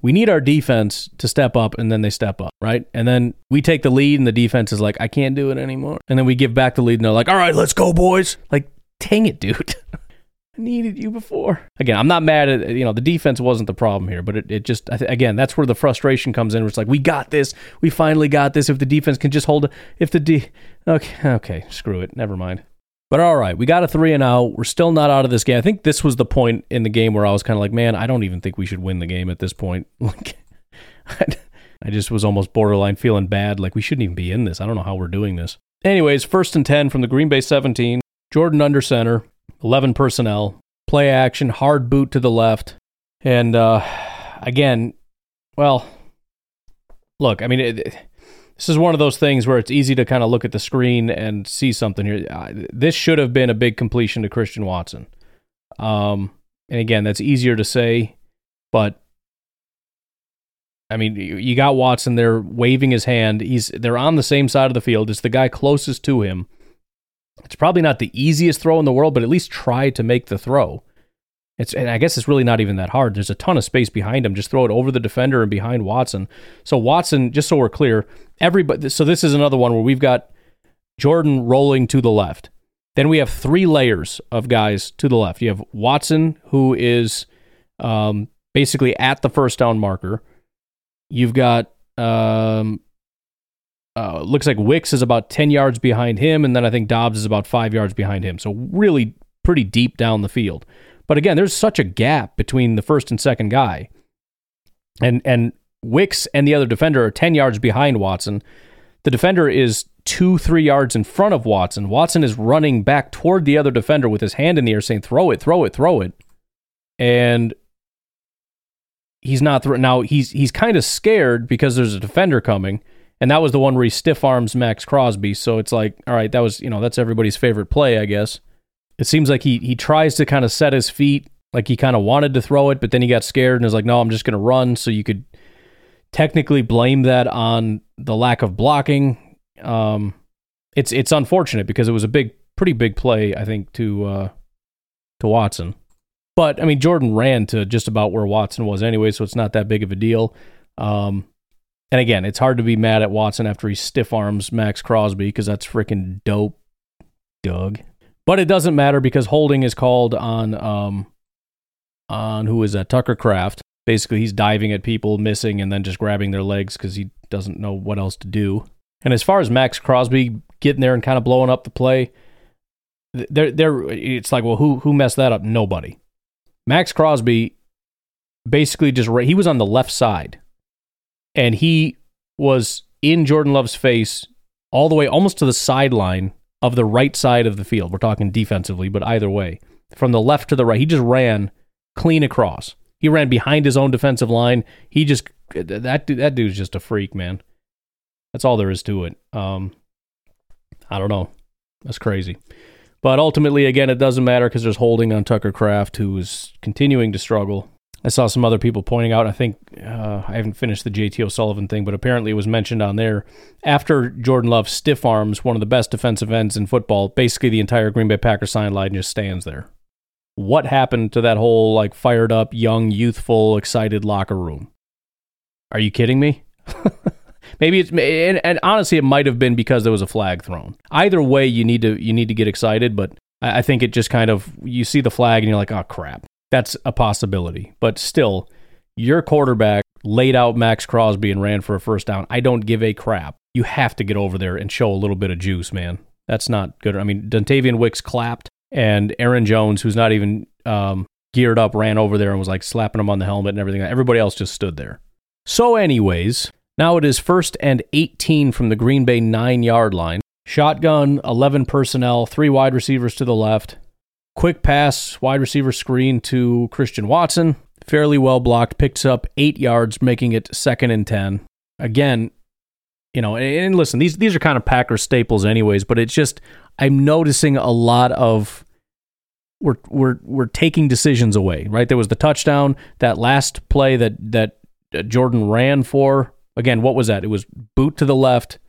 we need our defense to step up and then they step up, right? And then we take the lead and the defense is like, I can't do it anymore. And then we give back the lead and they're like, all right, let's go, boys. Like, dang it, dude. I needed you before. Again, I'm not mad at, you know, the defense wasn't the problem here, but it, it just, again, that's where the frustration comes in. Where It's like, we got this. We finally got this. If the defense can just hold, if the D, okay, okay, screw it. Never mind. But all right, we got a three and out. We're still not out of this game. I think this was the point in the game where I was kind of like, man, I don't even think we should win the game at this point. Like, I just was almost borderline feeling bad. Like, we shouldn't even be in this. I don't know how we're doing this. Anyways, first and 10 from the Green Bay 17. Jordan under center, 11 personnel, play action, hard boot to the left. And uh, again, well, look, I mean, it, this is one of those things where it's easy to kind of look at the screen and see something here. This should have been a big completion to Christian Watson. Um, and again, that's easier to say, but I mean, you got Watson there waving his hand. He's they're on the same side of the field. It's the guy closest to him. It's probably not the easiest throw in the world, but at least try to make the throw. It's and I guess it's really not even that hard. There's a ton of space behind him. Just throw it over the defender and behind Watson. So Watson, just so we're clear, everybody. So this is another one where we've got Jordan rolling to the left. Then we have three layers of guys to the left. You have Watson, who is um, basically at the first down marker. You've got um, uh, looks like Wicks is about ten yards behind him, and then I think Doubs is about five yards behind him. So really pretty deep down the field. But again, there's such a gap between the first and second guy. And and Wicks and the other defender are 10 yards behind Watson. The defender is two, three yards in front of Watson. Watson is running back toward the other defender with his hand in the air saying, throw it, throw it, throw it. And he's not throw- now he's he's kind of scared because there's a defender coming. And that was the one where he stiff arms Maxx Crosby. So it's like, all right, that was, you know, that's everybody's favorite play, I guess it seems like he he tries to kind of set his feet like he kind of wanted to throw it, but then he got scared and was like, "No, I'm just going to run." So you could technically blame that on the lack of blocking. Um, it's it's unfortunate because it was a big, pretty big play, I think, to uh, to Watson. But I mean, Jordan ran to just about where Watson was anyway, so it's not that big of a deal. Um, and again, it's hard to be mad at Watson after he stiff arms Maxx Crosby because that's freaking dope, Doug. But it doesn't matter because holding is called on um, on who is that Tucker Kraft. Basically, he's diving at people, missing, and then just grabbing their legs because he doesn't know what else to do. And as far as Maxx Crosby getting there and kind of blowing up the play, there, there, it's like, well, who who messed that up? Nobody. Maxx Crosby basically just he was on the left side and he was in Jordan Love's face all the way almost to the sideline of the right side of the field. We're talking defensively, but either way, from the left to the right, he just ran clean across. He ran behind his own defensive line. He just that dude, that dude's just a freak, man. That's all there is to it. Um, I don't know. That's crazy. But ultimately, again, it doesn't matter because there's holding on Tucker Kraft, who is continuing to struggle. I saw some other people pointing out. I think uh, I haven't finished the JT O'Sullivan thing, but apparently it was mentioned on there. After Jordan Love stiff arms one of the best defensive ends in football, basically the entire Green Bay Packers sideline just stands there. What happened to that whole like fired up, young, youthful, excited locker room? Are you kidding me? Maybe it's and, and honestly, it might have been because there was a flag thrown. Either way, you need to you need to get excited, but I, I think it just kind of you see the flag and you're like, oh crap, that's a possibility. But still, your quarterback laid out Maxx Crosby and ran for a first down. I don't give a crap. You have to get over there and show a little bit of juice, man. That's not good. I mean, Dontayvion Wicks clapped, and Aaron Jones, who's not even um, geared up, ran over there and was like slapping him on the helmet and everything. Everybody else just stood there. So, anyways, now it is first and 18 from the Green Bay nine yard line. Shotgun, 11 personnel, three wide receivers to the left. Quick pass, wide receiver screen to Christian Watson. Fairly well blocked, picks up eight yards, making it second and 10. Again, you know, and listen, these, these are kind of Packer staples, anyways, but it's just, I'm noticing a lot of. We're, we're, we're taking decisions away, right? There was the touchdown, that last play that, that Jordan ran for again, what was that? It was boot to the left.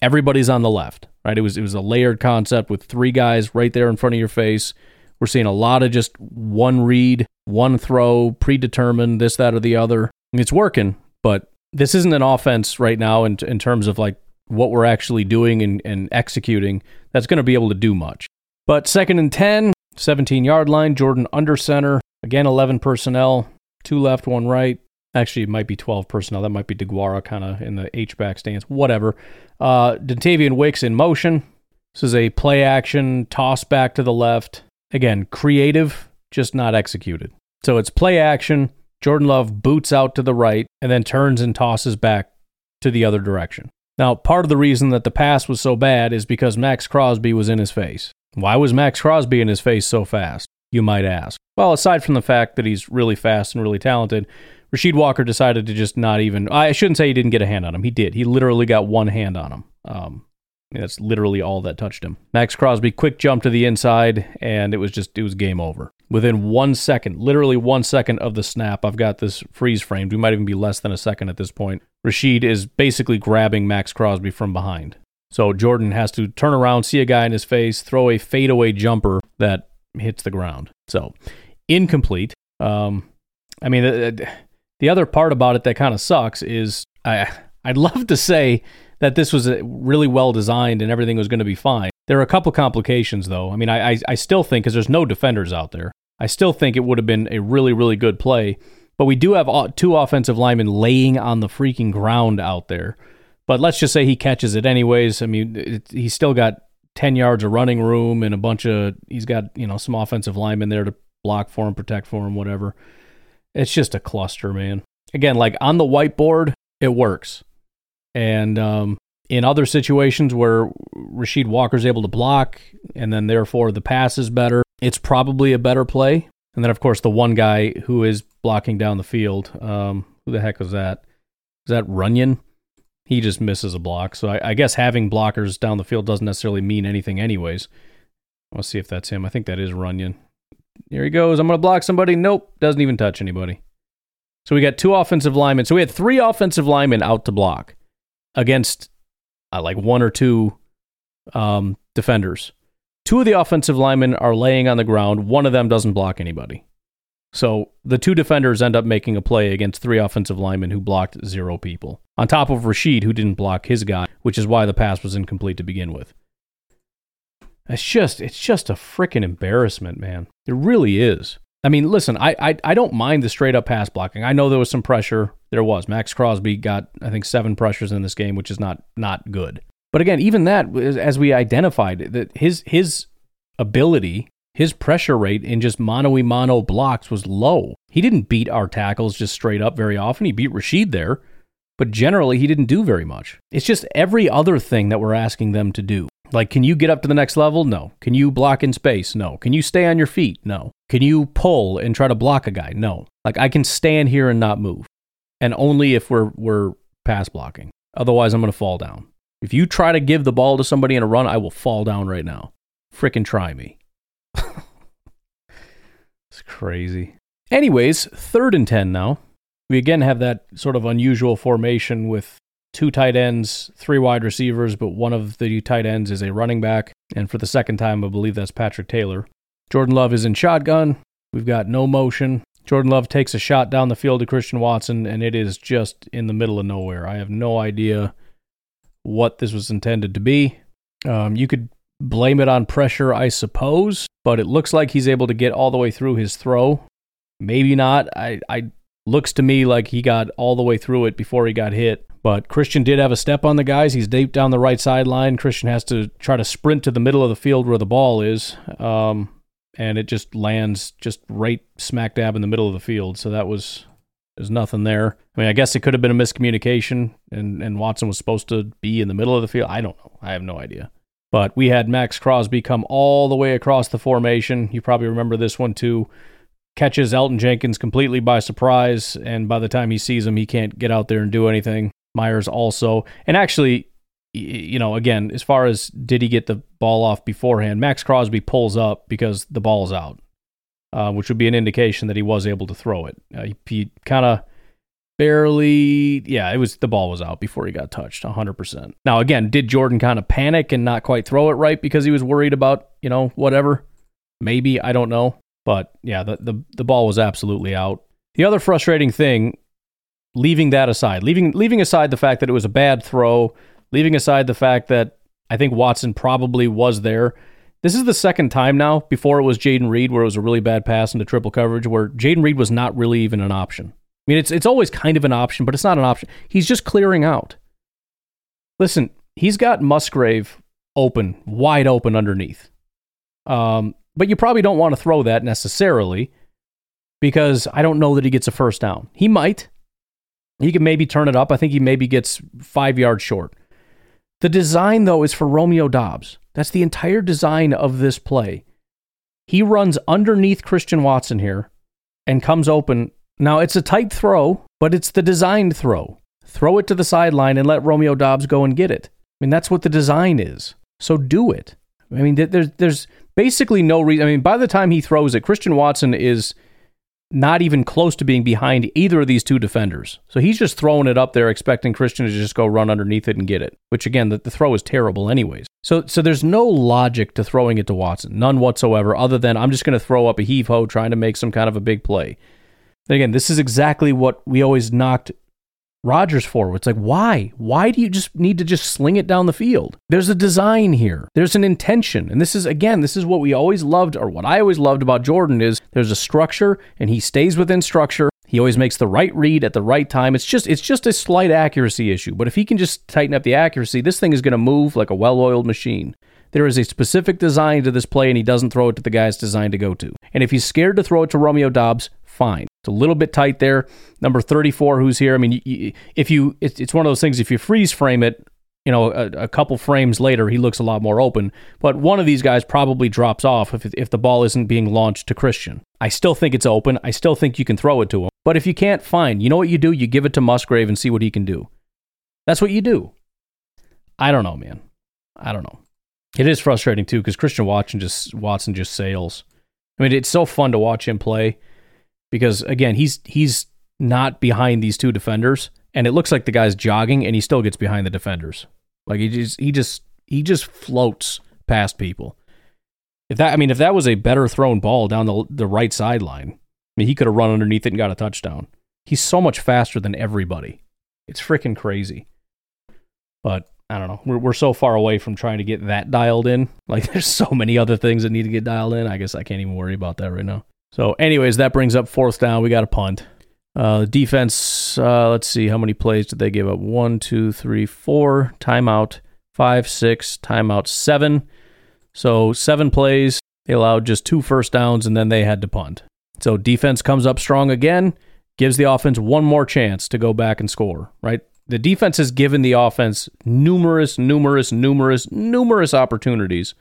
Everybody's on the left, right? It was it was a layered concept with three guys right there in front of your face. We're seeing a lot of just one read, one throw, predetermined, this, that, or the other. It's working, but this isn't an offense right now in, in terms of like what we're actually doing and, and executing that's going to be able to do much. But second and 10, 17 yard line, Jordan under center. Again, 11 personnel, two left, one right. Actually, it might be 12 personnel. That might be DeGuara kind of in the H-back stance. Whatever. Uh, Dontayvion Wicks in motion. This is a play action, toss back to the left. Again, creative, just not executed. So it's play action. Jordan Love boots out to the right and then turns and tosses back to the other direction. Now, part of the reason that the pass was so bad is because Maxx Crosby was in his face. Why was Maxx Crosby in his face so fast, you might ask? Well, aside from the fact that he's really fast and really talented, Rasheed Walker decided to just not even. I shouldn't say he didn't get a hand on him. He did. He literally got one hand on him. Um, that's literally all that touched him. Maxx Crosby quick jump to the inside, and it was just it was game over. Within one second, literally one second of the snap, I've got this freeze framed. We might even be less than a second at this point. Rasheed is basically grabbing Maxx Crosby from behind. So Jordan has to turn around, see a guy in his face, throw a fadeaway jumper that hits the ground. So incomplete. Um, I mean, uh, the other part about it that kind of sucks is I I'd love to say that this was uh, really well designed and everything was going to be fine. There are a couple complications though. I mean, I I, I still think because there's no defenders out there, I still think it would have been a really really good play. But we do have two offensive linemen laying on the freaking ground out there. But let's just say he catches it anyways. I mean, it, he's still got 10 yards of running room and a bunch of, he's got, you know, some offensive linemen there to block for him, protect for him, whatever. It's just a cluster, man. Again, like on the whiteboard, it works. And um, in other situations where Rasheed Walker's able to block and then therefore the pass is better, it's probably a better play. And then, of course, the one guy who is blocking down the field, um, who the heck was that? Is that Runyan? He just misses a block. So I, I guess having blockers down the field doesn't necessarily mean anything, anyways. Let's see if that's him. I think that is Runyan. Here he goes. I'm going to block somebody. Nope. Doesn't even touch anybody. So we got two offensive linemen. So we had three offensive linemen out to block against uh, like one or two um, defenders. Two of the offensive linemen are laying on the ground. One of them doesn't block anybody. So the two defenders end up making a play against three offensive linemen who blocked zero people, on top of Rasheed, who didn't block his guy, which is why the pass was incomplete to begin with. It's just, it's just a freaking embarrassment, man. It really is. I mean, listen, I, I I don't mind the straight up pass blocking. I know there was some pressure. There was. Maxx Crosby got I think seven pressures in this game, which is not not good. But again, even that, as we identified, that his his ability, his pressure rate in just mono mono blocks was low. He didn't beat our tackles just straight up very often. He beat Rasheed there, but generally he didn't do very much. It's just every other thing that we're asking them to do. Like, can you get up to the next level? No. Can you block in space? No. Can you stay on your feet? No. Can you pull and try to block a guy? No. Like, I can stand here and not move. And only if we're, we're pass blocking. Otherwise, I'm going to fall down. If you try to give the ball to somebody in a run, I will fall down right now. Frickin' try me. it's crazy. Anyways, third and 10 now. We again have that sort of unusual formation with two tight ends, three wide receivers, but one of the tight ends is a running back. And for the second time, I believe that's Patrick Taylor. Jordan Love is in shotgun. We've got no motion. Jordan Love takes a shot down the field to Christian Watson, and it is just in the middle of nowhere. I have no idea what this was intended to be. Um, you could blame it on pressure, I suppose, but it looks like he's able to get all the way through his throw. Maybe not. I, I looks to me like he got all the way through it before he got hit. But Christian did have a step on the guys. He's deep down the right sideline. Christian has to try to sprint to the middle of the field where the ball is. Um, and it just lands just right smack dab in the middle of the field. So that was there's nothing there. I mean, I guess it could have been a miscommunication, and and Watson was supposed to be in the middle of the field. I don't know. I have no idea. But we had Maxx Crosby come all the way across the formation. You probably remember this one too. Catches Elgton Jenkins completely by surprise, and by the time he sees him, he can't get out there and do anything. Myers also, and actually, you know, again, as far as did he get the ball off beforehand, Maxx Crosby pulls up because the ball's out, uh, which would be an indication that he was able to throw it. Uh, he, he kind of barely, yeah, it was the ball was out before he got touched, 100%. Now, again, did Jordan kind of panic and not quite throw it right because he was worried about, you know, whatever? Maybe, I don't know. But yeah, the, the, the ball was absolutely out. The other frustrating thing, leaving that aside, leaving leaving aside the fact that it was a bad throw, leaving aside the fact that I think Watson probably was there. This is the second time now. Before it was Jayden Reed, where it was a really bad pass into triple coverage, where Jayden Reed was not really even an option. I mean, it's it's always kind of an option, but it's not an option. He's just clearing out. Listen, he's got Musgrave open, wide open underneath. Um, but you probably don't want to throw that necessarily because I don't know that he gets a first down. He might. He can maybe turn it up. I think he maybe gets five yards short. The design, though, is for Romeo Doubs. That's the entire design of this play. He runs underneath Christian Watson here and comes open. Now, it's a tight throw, but it's the designed throw. Throw it to the sideline and let Romeo Doubs go and get it. I mean, that's what the design is. So do it. I mean, there's, there's basically no reason. I mean, by the time he throws it, Christian Watson is not even close to being behind either of these two defenders. So he's just throwing it up there, expecting Christian to just go run underneath it and get it. Which again, the, the throw is terrible, anyways. So so there's no logic to throwing it to Watson, none whatsoever, other than I'm just going to throw up a heave ho trying to make some kind of a big play. And again, this is exactly what we always knocked Rodgers for. It's like, why? Why do you just need to just sling it down the field? There's a design here. There's an intention. And this is again, this is what we always loved, or what I always loved about Jordan is there's a structure and he stays within structure. He always makes the right read at the right time. It's just it's just a slight accuracy issue. But if he can just tighten up the accuracy, this thing is going to move like a well-oiled machine. There is a specific design to this play, and he doesn't throw it to the guy it's designed to go to. And if he's scared to throw it to Romeo Doubs, fine. It's a little bit tight there. Number 34, who's here. I mean, if you, it's one of those things, if you freeze frame it, you know, a, a, couple frames later, he looks a lot more open. But one of these guys probably drops off if, if the ball isn't being launched to Christian. I still think it's open. I still think you can throw it to him. But if you can't find, you know what you do? You give it to Musgrave and see what he can do. That's what you do. I don't know, man. I don't know. It is frustrating too because Christian Watson just Watson just sails. I mean, it's so fun to watch him play because again, he's he's not behind these two defenders, and it looks like the guy's jogging, and he still gets behind the defenders. Like he just he just he just floats past people. If that I mean, if that was a better thrown ball down the the right sideline, I mean, he could have run underneath it and got a touchdown. He's so much faster than everybody. It's freaking crazy. But I don't know. We're, we're so far away from trying to get that dialed in. Like, there's so many other things that need to get dialed in. I guess I can't even worry about that right now. So, anyways, that brings up fourth down. We got a punt. Uh, defense, uh, let's see, how many plays did they give up? One, two, three, four. Timeout, five, six. Timeout, seven. So, seven plays. They allowed just two first downs, and then they had to punt. So, defense comes up strong again, gives the offense one more chance to go back and score, right? The defense has given the offense numerous, numerous, numerous, numerous opportunities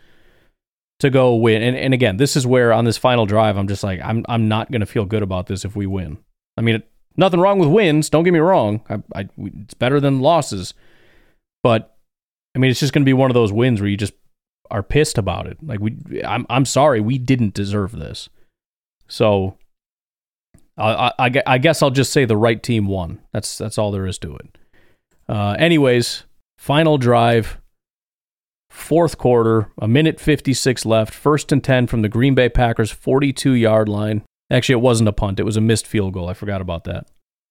to go win. And, and again, this is where on this final drive, I'm just like, I'm, I'm not going to feel good about this if we win. I mean, nothing wrong with wins. Don't get me wrong. I, I, it's better than losses. But I mean, it's just going to be one of those wins where you just are pissed about it. Like we, I'm, I'm sorry, we didn't deserve this. So I, I, I guess I'll just say the right team won. That's that's all there is to it. Uh, anyways, final drive, fourth quarter, a minute 56 left, first and 10 from the Green Bay Packers 42 yard line. Actually, it wasn't a punt, it was a missed field goal. I forgot about that.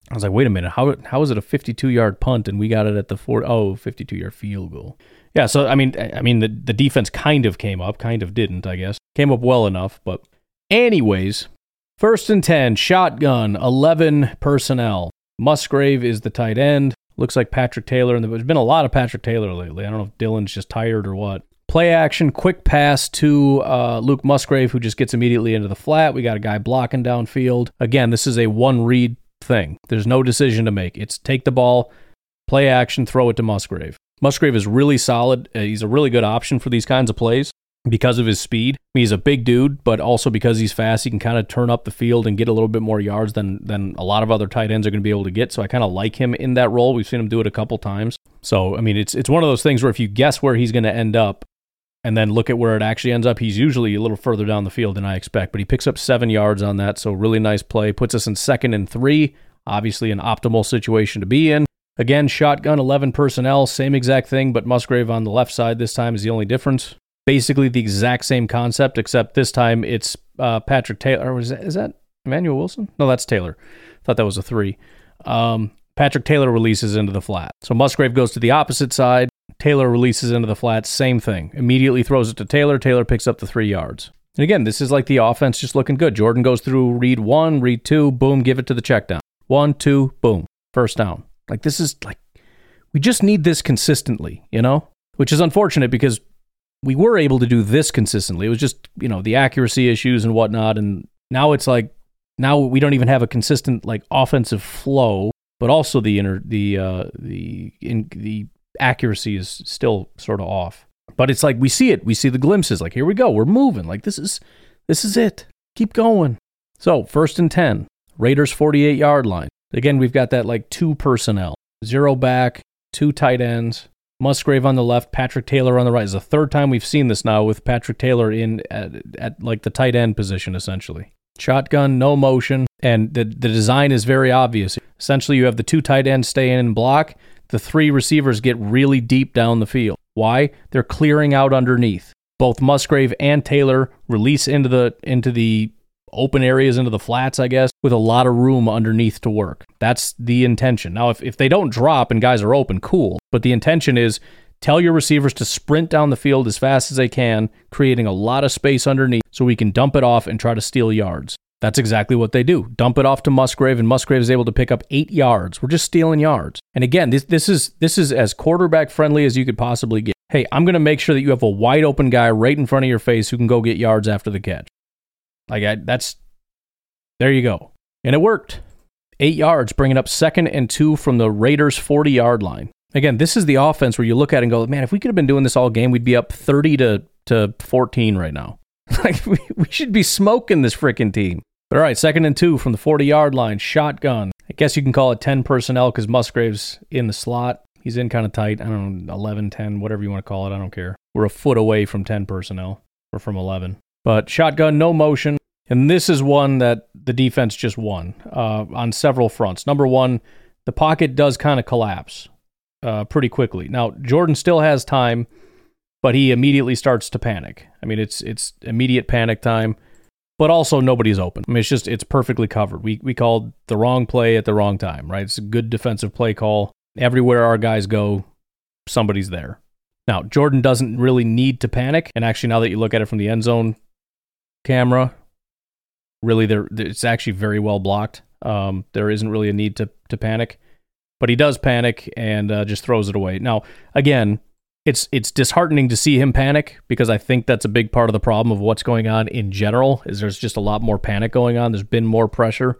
I was like, wait a minute, how, how is it a 52 yard punt and we got it at the four, oh, 52 yard field goal? Yeah, so I mean, I mean, the, the defense kind of came up, kind of didn't, I guess. Came up well enough, but anyways, first and 10, shotgun, 11 personnel. Musgrave is the tight end. Looks like Patrick Taylor, and there's been a lot of Patrick Taylor lately. I don't know if Dillon's just tired or what. Play action, quick pass to uh, Luke Musgrave, who just gets immediately into the flat. We got a guy blocking downfield. Again, this is a one read thing. There's no decision to make. It's take the ball, play action, throw it to Musgrave. Musgrave is really solid. Uh, he's a really good option for these kinds of plays because of his speed. I mean, he's a big dude, but also because he's fast, he can kind of turn up the field and get a little bit more yards than than a lot of other tight ends are going to be able to get. So I kind of like him in that role. We've seen him do it a couple times. So I mean, it's it's one of those things where if you guess where he's going to end up and then look at where it actually ends up, he's usually a little further down the field than I expect. But he picks up seven yards on that, so really nice play. Puts us in second and three. Obviously, an optimal situation to be in. Again, shotgun, 11 personnel, same exact thing, but Musgrave on the left side this time is the only difference basically the exact same concept, except this time it's uh, Patrick Taylor. Is that, is that Emmanuel Wilson? No, that's Taylor. Thought that was a three. Um, Patrick Taylor releases into the flat. So Musgrave goes to the opposite side. Taylor releases into the flat. Same thing. Immediately throws it to Taylor. Taylor picks up the three yards. And again, this is like the offense just looking good. Jordan goes through read one, read two, boom, give it to the check down. One, two, boom, first down. Like this is like, we just need this consistently, you know? Which is unfortunate because we were able to do this consistently. It was just, you know, the accuracy issues and whatnot. And now it's like, now we don't even have a consistent like offensive flow, but also the inner, the, uh, the, in, the accuracy is still sort of off. But it's like we see it, we see the glimpses. Like, here we go, we're moving. Like, this is, this is it. Keep going. So, first and 10, Raiders 48 yard line. Again, we've got that like two personnel, zero back, two tight ends, Musgrave on the left, Patrick Taylor on the right. It's the third time we've seen this now with Patrick Taylor in at, at like the tight end position essentially. Shotgun, no motion, and the the design is very obvious. Essentially, you have the two tight ends stay in block. The three receivers get really deep down the field. Why? They're clearing out underneath. Both Musgrave and Taylor release into the into the open areas into the flats, I guess, with a lot of room underneath to work. That's the intention. Now, if, if they don't drop and guys are open, cool. But the intention is tell your receivers to sprint down the field as fast as they can, creating a lot of space underneath so we can dump it off and try to steal yards. That's exactly what they do. Dump it off to Musgrave, and Musgrave is able to pick up eight yards. We're just stealing yards. And again, this this is this is as quarterback friendly as you could possibly get. Hey, I'm going to make sure that you have a wide open guy right in front of your face who can go get yards after the catch. Like I, that's there you go, and it worked. Eight yards, bringing up second and two from the Raiders' 40 yard line. Again, this is the offense where you look at it and go, man, if we could have been doing this all game, we'd be up 30 to, to 14 right now. like, we, we should be smoking this freaking team. But all right, second and two from the 40 yard line, shotgun. I guess you can call it 10 personnel because Musgrave's in the slot. He's in kind of tight. I don't know, 11, 10, whatever you want to call it. I don't care. We're a foot away from 10 personnel or from 11. But shotgun, no motion. And this is one that the defense just won uh, on several fronts. Number one, the pocket does kind of collapse uh, pretty quickly. Now, Jordan still has time, but he immediately starts to panic. I mean, it's it's immediate panic time. but also nobody's open. I mean, it's just it's perfectly covered. We we called the wrong play at the wrong time, right? It's a good defensive play call. Everywhere our guys go, somebody's there. Now, Jordan doesn't really need to panic, and actually now that you look at it from the end zone camera, really there it's actually very well blocked. Um, there isn't really a need to to panic, but he does panic and uh, just throws it away. Now, again, it's it's disheartening to see him panic because I think that's a big part of the problem of what's going on in general. Is there's just a lot more panic going on. There's been more pressure.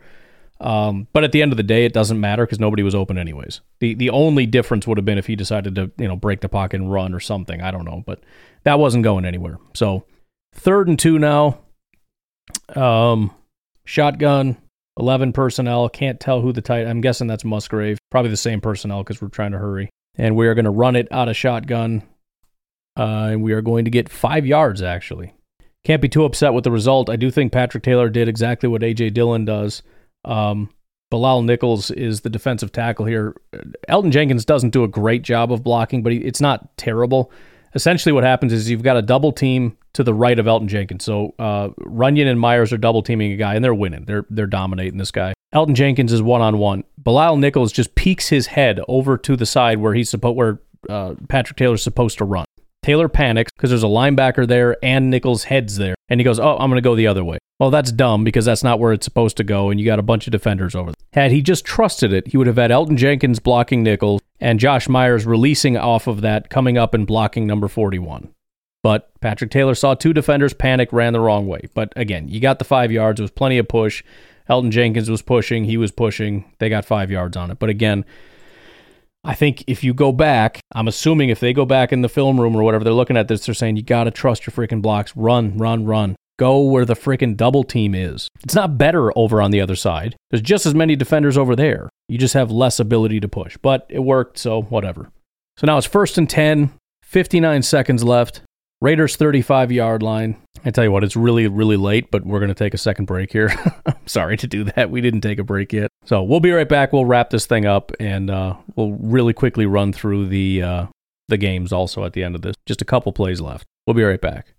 Um, but at the end of the day, it doesn't matter because nobody was open anyways. The the only difference would have been if he decided to you know break the pocket and run or something. I don't know, but that wasn't going anywhere. So third and two now. Um, shotgun, eleven personnel. Can't tell who the tight. I'm guessing that's Musgrave. Probably the same personnel because we're trying to hurry. And we are going to run it out of shotgun. Uh, and we are going to get five yards actually. Can't be too upset with the result. I do think Patrick Taylor did exactly what AJ Dillon does um, Bilal Nichols is the defensive tackle here. Elgton Jenkins doesn't do a great job of blocking, but he, it's not terrible. Essentially, what happens is you've got a double team to the right of Elgton Jenkins. So uh, Runyan and Myers are double teaming a guy, and they're winning. They're they're dominating this guy. Elgton Jenkins is one on one. Bilal Nichols just peeks his head over to the side where he's supposed where uh, Patrick Taylor's supposed to run. Taylor panics because there's a linebacker there and Nichols' head's there, and he goes, "Oh, I'm going to go the other way." Well, that's dumb because that's not where it's supposed to go, and you got a bunch of defenders over there. Had he just trusted it, he would have had Elgton Jenkins blocking Nichols and Josh Myers releasing off of that, coming up and blocking number 41. But Patrick Taylor saw two defenders panic, ran the wrong way. But again, you got the five yards. It was plenty of push. Elgton Jenkins was pushing. He was pushing. They got five yards on it. But again, I think if you go back, I'm assuming if they go back in the film room or whatever, they're looking at this, they're saying, you got to trust your freaking blocks. Run, run, run. Go where the freaking double team is. It's not better over on the other side. There's just as many defenders over there. You just have less ability to push. But it worked, so whatever. So now it's first and 10, 59 seconds left. Raiders 35 yard line. I tell you what, it's really, really late, but we're going to take a second break here. I'm sorry to do that. We didn't take a break yet. So we'll be right back. We'll wrap this thing up and uh, we'll really quickly run through the, uh, the games also at the end of this. Just a couple plays left. We'll be right back.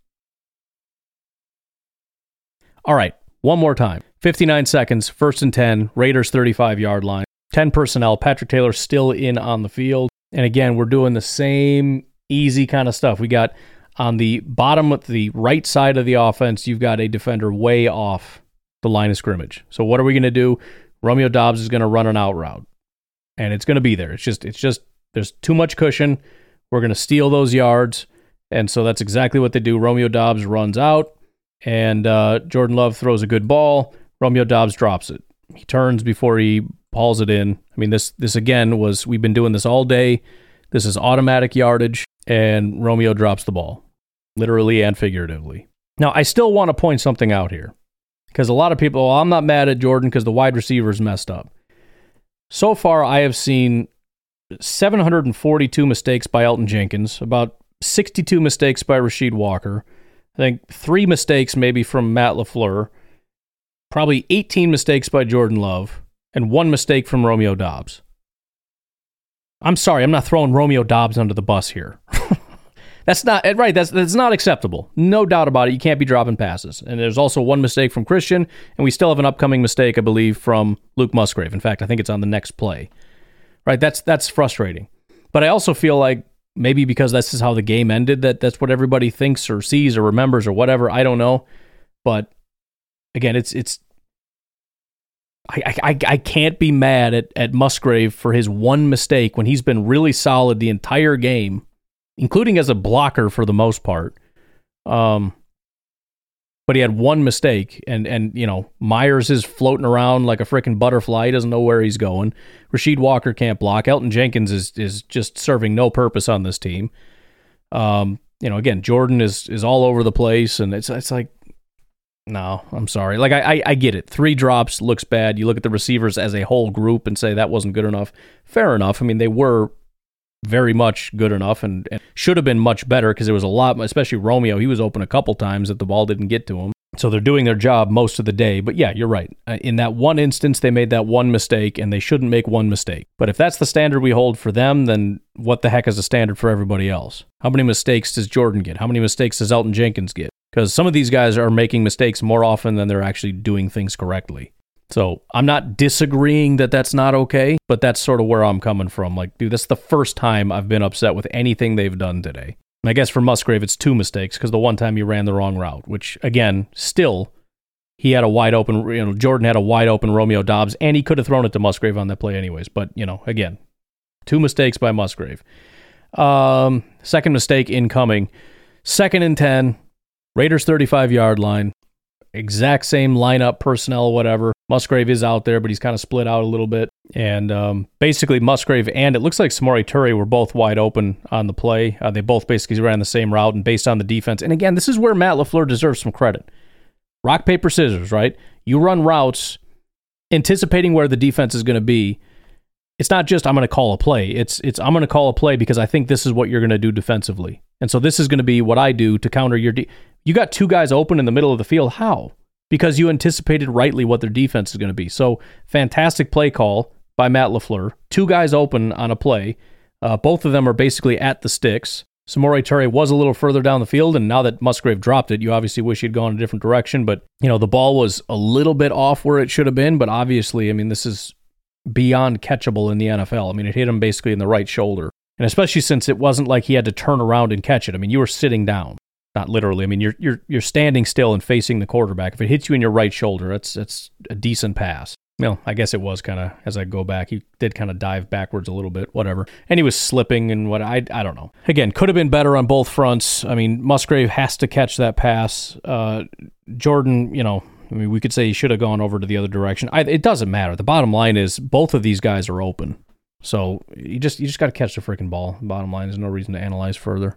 All right, one more time. 59 seconds, first and 10, Raiders 35 yard line. 10 personnel. Patrick Taylor still in on the field. And again, we're doing the same easy kind of stuff. We got on the bottom of the right side of the offense, you've got a defender way off the line of scrimmage. So what are we going to do? Romeo Doubs is going to run an out route. And it's going to be there. It's just it's just there's too much cushion. We're going to steal those yards. And so that's exactly what they do. Romeo Doubs runs out and uh, Jordan Love throws a good ball. Romeo Doubs drops it. He turns before he hauls it in. I mean, this this again was we've been doing this all day. This is automatic yardage, and Romeo drops the ball, literally and figuratively. Now, I still want to point something out here because a lot of people, I'm not mad at Jordan because the wide receivers messed up. So far, I have seen 742 mistakes by Elgton Jenkins, about 62 mistakes by Rasheed Walker, I think three mistakes maybe from Matt LaFleur, probably 18 mistakes by Jordan Love, and one mistake from Romeo Doubs. I'm sorry, I'm not throwing Romeo Doubs under the bus here. that's not eh, right. That's that's not acceptable. No doubt about it. You can't be dropping passes. And there's also one mistake from Christian, and we still have an upcoming mistake, I believe, from Luke Musgrave. In fact, I think it's on the next play. Right? That's that's frustrating. But I also feel like maybe because this is how the game ended that that's what everybody thinks or sees or remembers or whatever i don't know but again it's it's I, I, I can't be mad at, at Musgrave for his one mistake when he's been really solid the entire game, including as a blocker for the most part. Um, but he had one mistake, and and you know Myers is floating around like a freaking butterfly. He doesn't know where he's going. Rasheed Walker can't block. Elgton Jenkins is is just serving no purpose on this team. Um, you know, again, Jordan is is all over the place, and it's it's like, no, I'm sorry. Like I, I I get it. Three drops looks bad. You look at the receivers as a whole group and say that wasn't good enough. Fair enough. I mean, they were very much good enough and, and should have been much better because there was a lot, especially Romeo. He was open a couple times that the ball didn't get to him. So they're doing their job most of the day. But yeah, you're right. Uh, in that one instance, they made that one mistake, and they shouldn't make one mistake. But if that's the standard we hold for them, then what the heck is the standard for everybody else? How many mistakes does Jordan get? How many mistakes does Elgton Jenkins get? Because some of these guys are making mistakes more often than they're actually doing things correctly. So I'm not disagreeing that that's not okay, but that's sort of where I'm coming from. Like, dude, that's the first time I've been upset with anything they've done today. And I guess for Musgrave, it's two mistakes because the one time he ran the wrong route, which again, still, he had a wide open, you know, Jordan had a wide open Romeo Doubs, and he could have thrown it to Musgrave on that play anyways. But, you know, again, two mistakes by Musgrave. Um, second mistake incoming. Second and 10, Raiders 35 yard line. Exact same lineup, personnel, whatever. Musgrave is out there, but he's kind of split out a little bit. And um, basically, Musgrave and it looks like Samori Toure were both wide open on the play. Uh, they both basically ran the same route and based on the defense. And again, this is where Matt LaFleur deserves some credit. Rock, paper, scissors, right? You run routes anticipating where the defense is going to be. It's not just I'm going to call a play. It's it's I'm going to call a play because I think this is what you're going to do defensively. And so this is going to be what I do to counter your de- You got two guys open in the middle of the field. How? Because you anticipated rightly what their defense is going to be. So fantastic play call by Matt LaFleur. Two guys open on a play. Uh, both of them are basically at the sticks. Samori Toure was a little further down the field, and now that Musgrave dropped it, you obviously wish he'd gone a different direction. But you know the ball was a little bit off where it should have been. But obviously, I mean, this is beyond catchable in the NFL. I mean, it hit him basically in the right shoulder. And especially since it wasn't like he had to turn around and catch it. I mean, you were sitting down. Not literally. I mean, you're you're you're standing still and facing the quarterback. If it hits you in your right shoulder, that's that's a decent pass. Well, I guess it was kind of as I go back. He did kind of dive backwards a little bit, whatever. And he was slipping and what I I don't know. Again, could have been better on both fronts. I mean, Musgrave has to catch that pass. Uh, Jordan, you know, I mean, we could say he should have gone over to the other direction. I, it doesn't matter. The bottom line is both of these guys are open. So you just you just got to catch the freaking ball. Bottom line, there's no reason to analyze further.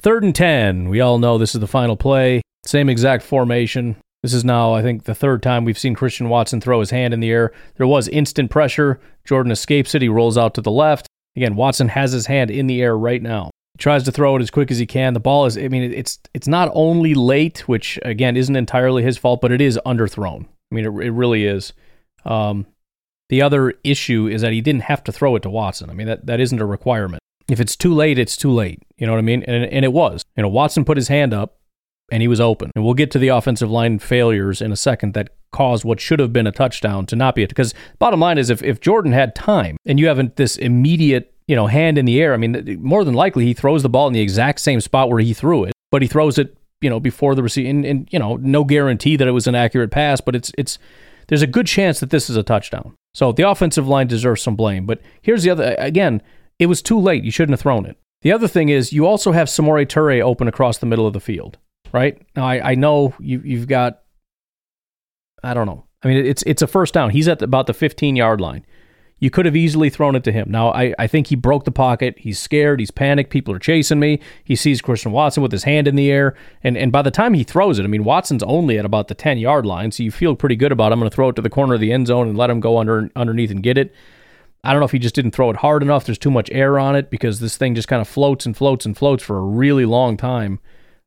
Third and ten. We all know this is the final play. Same exact formation. This is now, I think, the third time we've seen Christian Watson throw his hand in the air. There was instant pressure. Jordan escapes it. He rolls out to the left. Again, Watson has his hand in the air right now. He tries to throw it as quick as he can. The ball is, I mean, it's it's not only late, which again isn't entirely his fault, but it is underthrown. I mean, it, it really is. Um, the other issue is that he didn't have to throw it to Watson. I mean, that, that isn't a requirement. If it's too late, it's too late. You know what I mean? And, and it was. You know, Watson put his hand up and he was open. And we'll get to the offensive line failures in a second that caused what should have been a touchdown to not be it. Because bottom line is if, if Jordan had time and you haven't this immediate, you know, hand in the air, I mean, more than likely he throws the ball in the exact same spot where he threw it, but he throws it, you know, before the receiver. And, and you know, no guarantee that it was an accurate pass, but it's, it's, there's a good chance that this is a touchdown. So the offensive line deserves some blame. But here's the other again, it was too late. You shouldn't have thrown it. The other thing is you also have Samori Toure open across the middle of the field, right? Now I, I know you you've got I don't know. I mean it's it's a first down. He's at the, about the 15 yard line. You could have easily thrown it to him. Now, I, I think he broke the pocket. He's scared. He's panicked. People are chasing me. He sees Christian Watson with his hand in the air. And, and by the time he throws it, I mean, Watson's only at about the 10 yard line. So you feel pretty good about I'm going to throw it to the corner of the end zone and let him go under underneath and get it. I don't know if he just didn't throw it hard enough. There's too much air on it because this thing just kind of floats and floats and floats for a really long time.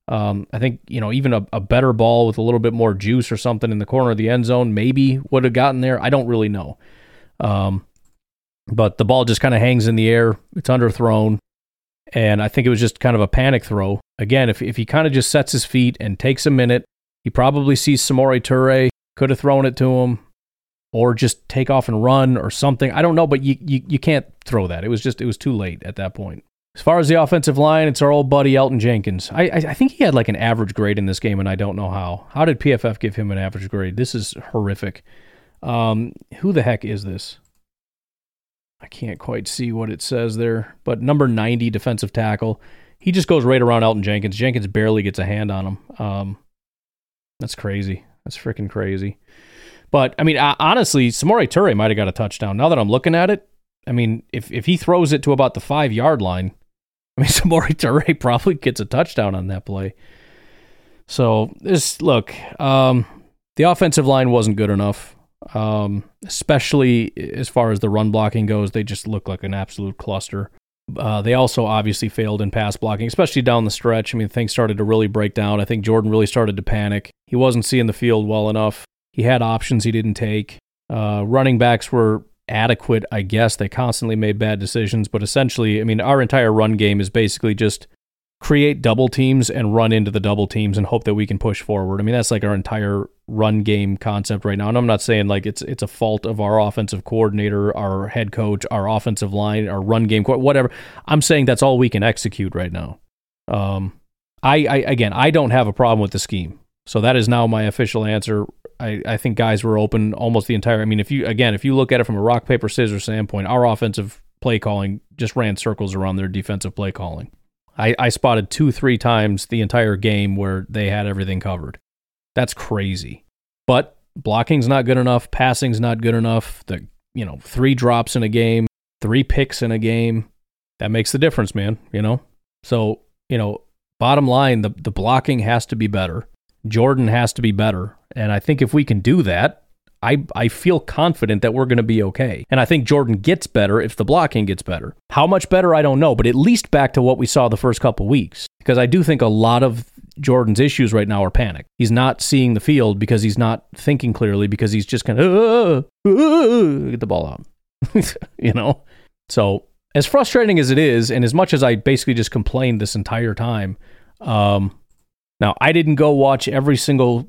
Um, I think, you know, even a, a better ball with a little bit more juice or something in the corner of the end zone maybe would have gotten there. I don't really know. Um, but the ball just kind of hangs in the air. It's underthrown. And I think it was just kind of a panic throw. Again, if, if he kind of just sets his feet and takes a minute, he probably sees Samori Toure, could have thrown it to him, or just take off and run or something. I don't know, but you, you, you can't throw that. It was just, it was too late at that point. As far as the offensive line, it's our old buddy Elgton Jenkins. I, I, I think he had like an average grade in this game, and I don't know how. How did PFF give him an average grade? This is horrific. Um, who the heck is this? I can't quite see what it says there, but number 90 defensive tackle. He just goes right around Elgton Jenkins. Jenkins barely gets a hand on him. Um, that's crazy. That's freaking crazy. But I mean, honestly, Samori Toure might have got a touchdown. Now that I'm looking at it, I mean, if if he throws it to about the five yard line, I mean, Samori Toure probably gets a touchdown on that play. So this look, um, the offensive line wasn't good enough um, especially as far as the run blocking goes. They just look like an absolute cluster. Uh, they also obviously failed in pass blocking, especially down the stretch. I mean, things started to really break down. I think Jordan really started to panic. He wasn't seeing the field well enough. He had options he didn't take. Uh, running backs were adequate, I guess. They constantly made bad decisions, but essentially, I mean, our entire run game is basically just create double teams and run into the double teams and hope that we can push forward. I mean, that's like our entire run game concept right now. And I'm not saying like it's it's a fault of our offensive coordinator, our head coach, our offensive line, our run game, whatever. I'm saying that's all we can execute right now. Um, I, I again, I don't have a problem with the scheme. So that is now my official answer. I, I think guys were open almost the entire. I mean, if you again, if you look at it from a rock paper scissors standpoint, our offensive play calling just ran circles around their defensive play calling. I, I spotted two, three times the entire game where they had everything covered. That's crazy. But blocking's not good enough, passing's not good enough. The you know, three drops in a game, three picks in a game, that makes the difference, man. You know? So, you know, bottom line, the, the blocking has to be better. Jordan has to be better. And I think if we can do that, I, I feel confident that we're going to be okay. And I think Jordan gets better if the blocking gets better. How much better, I don't know, but at least back to what we saw the first couple weeks. Because I do think a lot of Jordan's issues right now are panic. He's not seeing the field because he's not thinking clearly because he's just kind of uh, uh, get the ball out. you know? So, as frustrating as it is, and as much as I basically just complained this entire time, um, now I didn't go watch every single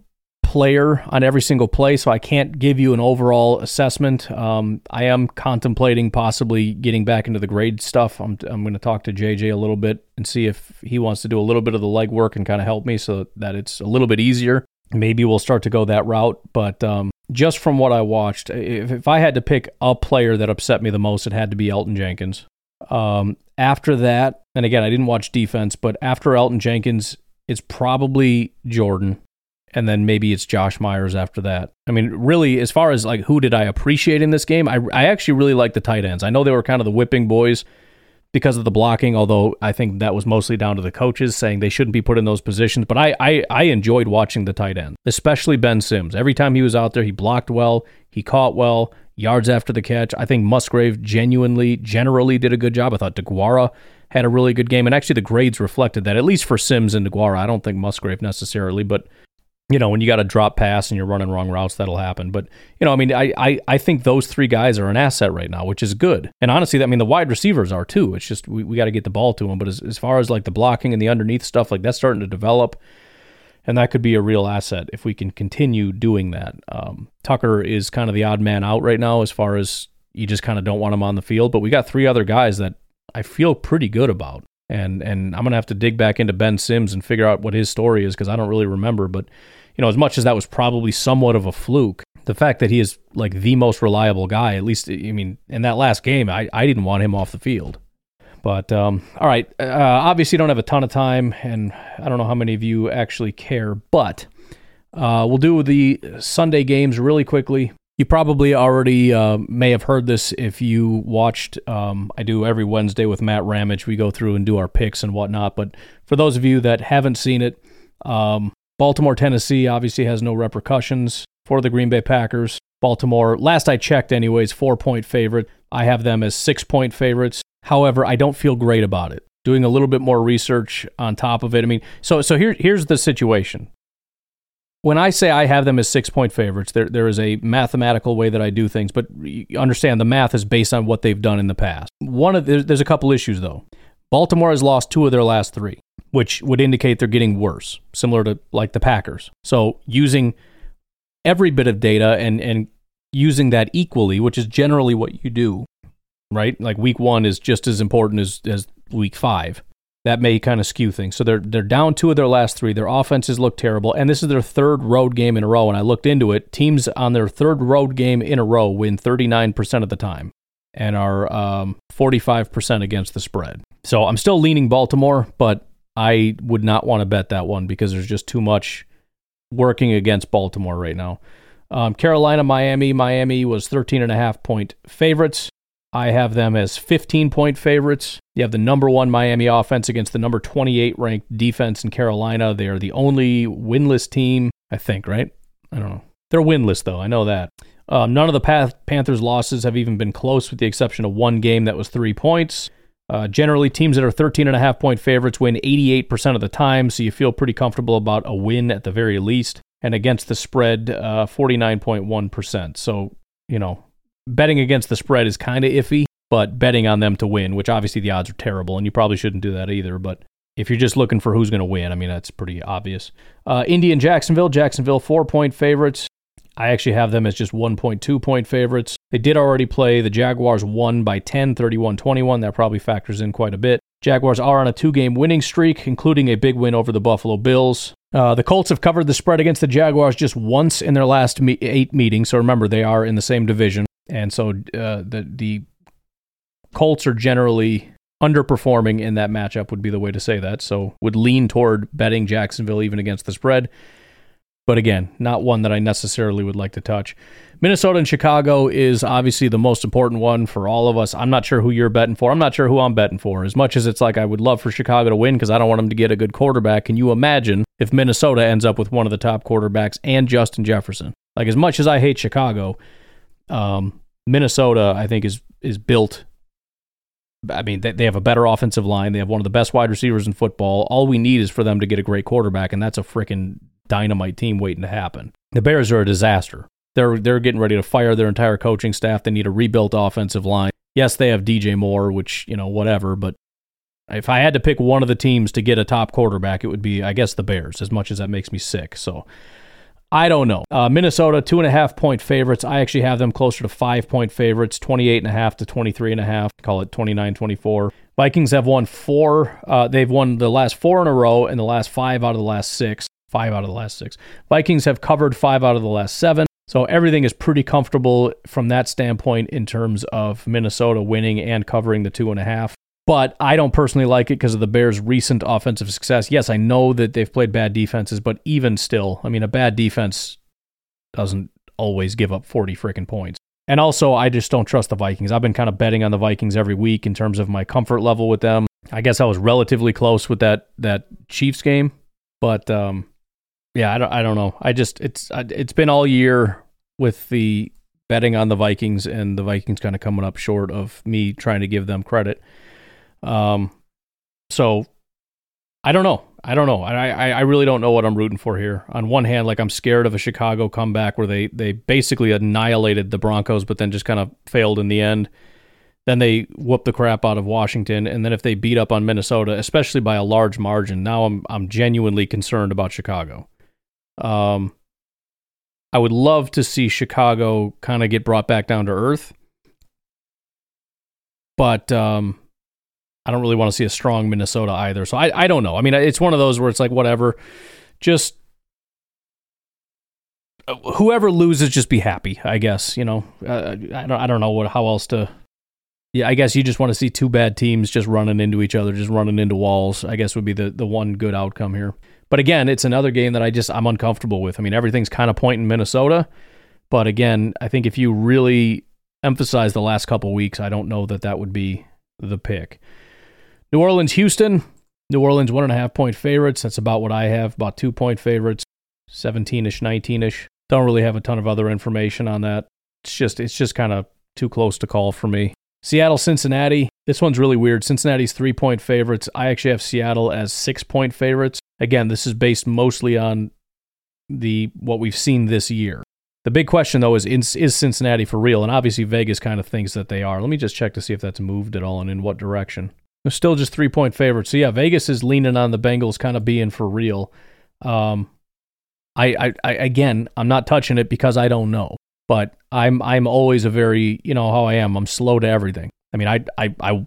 player on every single play, so I can't give you an overall assessment. Um, I am contemplating possibly getting back into the grade stuff. I'm, I'm going to talk to JJ a little bit and see if he wants to do a little bit of the legwork and kind of help me so that it's a little bit easier. Maybe we'll start to go that route. But um, just from what I watched, if, if I had to pick a player that upset me the most, it had to be Elgton Jenkins. Um, after that, and again, I didn't watch defense, but after Elgton Jenkins, it's probably Jordan and then maybe it's Josh Myers after that. I mean, really, as far as like who did I appreciate in this game, I, I actually really like the tight ends. I know they were kind of the whipping boys because of the blocking, although I think that was mostly down to the coaches saying they shouldn't be put in those positions. But I, I, I enjoyed watching the tight end, especially Ben Sims. Every time he was out there, he blocked well, he caught well, yards after the catch. I think Musgrave genuinely, generally did a good job. I thought DeGuara had a really good game. And actually, the grades reflected that, at least for Sims and DeGuara. I don't think Musgrave necessarily, but you know, when you got a drop pass and you're running wrong routes, that'll happen. But, you know, I mean, I, I, I think those three guys are an asset right now, which is good. And honestly, I mean, the wide receivers are too. It's just we, we got to get the ball to them. But as, as far as like the blocking and the underneath stuff, like that's starting to develop. And that could be a real asset if we can continue doing that. Um, Tucker is kind of the odd man out right now as far as you just kind of don't want him on the field. But we got three other guys that I feel pretty good about. And, and I'm to have to dig back into Ben Sims and figure out what his story is because I don't really remember. But you know, as much as that was probably somewhat of a fluke, the fact that he is like the most reliable guy, at least, I mean, in that last game, I, I didn't want him off the field. But um, all right, uh, obviously, don't have a ton of time, and I don't know how many of you actually care, but uh, we'll do the Sunday games really quickly. You probably already uh, may have heard this if you watched. Um, I do every Wednesday with Matt Ramage. We go through and do our picks and whatnot. But for those of you that haven't seen it, um, Baltimore, Tennessee obviously has no repercussions for the Green Bay Packers. Baltimore, last I checked, anyways, four point favorite. I have them as six point favorites. However, I don't feel great about it. Doing a little bit more research on top of it. I mean, so so here here's the situation. When I say I have them as six point favorites, there there is a mathematical way that I do things, but understand the math is based on what they've done in the past. One of there's a couple issues though. Baltimore has lost two of their last three which would indicate they're getting worse, similar to like the Packers. So using every bit of data and and using that equally, which is generally what you do, right? Like week one is just as important as, as week five. That may kind of skew things. So they're they're down two of their last three. Their offenses look terrible, and this is their third road game in a row. And I looked into it. Teams on their third road game in a row win 39% of the time, and are um, 45% against the spread. So I'm still leaning Baltimore, but I would not want to bet that one because there's just too much working against Baltimore right now. Um, Carolina, Miami. Miami was 13 and a half point favorites. I have them as 15 point favorites. You have the number one Miami offense against the number 28 ranked defense in Carolina. They are the only winless team, I think, right? I don't know. They're winless, though. I know that. Um, none of the Panthers' losses have even been close, with the exception of one game that was three points. Uh, generally, teams that are 13 and a half point favorites win 88% of the time, so you feel pretty comfortable about a win at the very least. And against the spread, uh, 49.1%. So, you know, betting against the spread is kind of iffy, but betting on them to win, which obviously the odds are terrible, and you probably shouldn't do that either. But if you're just looking for who's going to win, I mean, that's pretty obvious. Uh, Indy and Jacksonville. Jacksonville, four point favorites. I actually have them as just 1.2 point favorites. They did already play. The Jaguars won by 10, 31 21. That probably factors in quite a bit. Jaguars are on a two game winning streak, including a big win over the Buffalo Bills. Uh, the Colts have covered the spread against the Jaguars just once in their last me- eight meetings. So remember, they are in the same division. And so uh, the, the Colts are generally underperforming in that matchup, would be the way to say that. So would lean toward betting Jacksonville even against the spread. But again, not one that I necessarily would like to touch. Minnesota and Chicago is obviously the most important one for all of us. I'm not sure who you're betting for. I'm not sure who I'm betting for. As much as it's like I would love for Chicago to win because I don't want them to get a good quarterback, can you imagine if Minnesota ends up with one of the top quarterbacks and Justin Jefferson? Like as much as I hate Chicago, um, Minnesota I think is is built. I mean, they, they have a better offensive line. They have one of the best wide receivers in football. All we need is for them to get a great quarterback, and that's a freaking dynamite team waiting to happen. The Bears are a disaster. They're they're getting ready to fire their entire coaching staff. They need a rebuilt offensive line. Yes, they have DJ Moore, which you know whatever, but if I had to pick one of the teams to get a top quarterback, it would be I guess the Bears. As much as that makes me sick, so I don't know. Uh, Minnesota two and a half point favorites. I actually have them closer to five point favorites, 28 and a half to 23 and a half. Call it 29 24. Vikings have won four. Uh, they've won the last four in a row and the last five out of the last six. Five out of the last six. Vikings have covered five out of the last seven. So everything is pretty comfortable from that standpoint in terms of Minnesota winning and covering the two and a half. But I don't personally like it because of the Bears' recent offensive success. Yes, I know that they've played bad defenses, but even still, I mean, a bad defense doesn't always give up 40 freaking points. And also, I just don't trust the Vikings. I've been kind of betting on the Vikings every week in terms of my comfort level with them. I guess I was relatively close with that that Chiefs game, but um, yeah, I don't, I don't know. I just it's it's been all year with the betting on the Vikings and the Vikings kind of coming up short of me trying to give them credit. Um, so I don't know. I don't know. I, I I really don't know what I'm rooting for here. On one hand, like I'm scared of a Chicago comeback where they they basically annihilated the Broncos, but then just kind of failed in the end. Then they whoop the crap out of Washington, and then if they beat up on Minnesota, especially by a large margin, now I'm I'm genuinely concerned about Chicago. Um, I would love to see Chicago kind of get brought back down to earth, but um, I don't really want to see a strong Minnesota either. So I I don't know. I mean, it's one of those where it's like whatever, just uh, whoever loses, just be happy. I guess you know. Uh, I don't I don't know what how else to. Yeah, I guess you just want to see two bad teams just running into each other, just running into walls. I guess would be the the one good outcome here. But again, it's another game that I just I'm uncomfortable with. I mean, everything's kind of pointing Minnesota, but again, I think if you really emphasize the last couple weeks, I don't know that that would be the pick. New Orleans, Houston. New Orleans one and a half point favorites. That's about what I have. About two point favorites, seventeen ish, nineteen ish. Don't really have a ton of other information on that. It's just it's just kind of too close to call for me. Seattle, Cincinnati. This one's really weird. Cincinnati's three point favorites. I actually have Seattle as six point favorites. Again, this is based mostly on the what we've seen this year. The big question though is is Cincinnati for real? And obviously Vegas kind of thinks that they are. Let me just check to see if that's moved at all and in what direction. They're still just three point favorites. So yeah, Vegas is leaning on the Bengals kind of being for real. Um, I, I, I again, I'm not touching it because I don't know, but I'm I'm always a very you know how I am. I'm slow to everything. I mean, I I I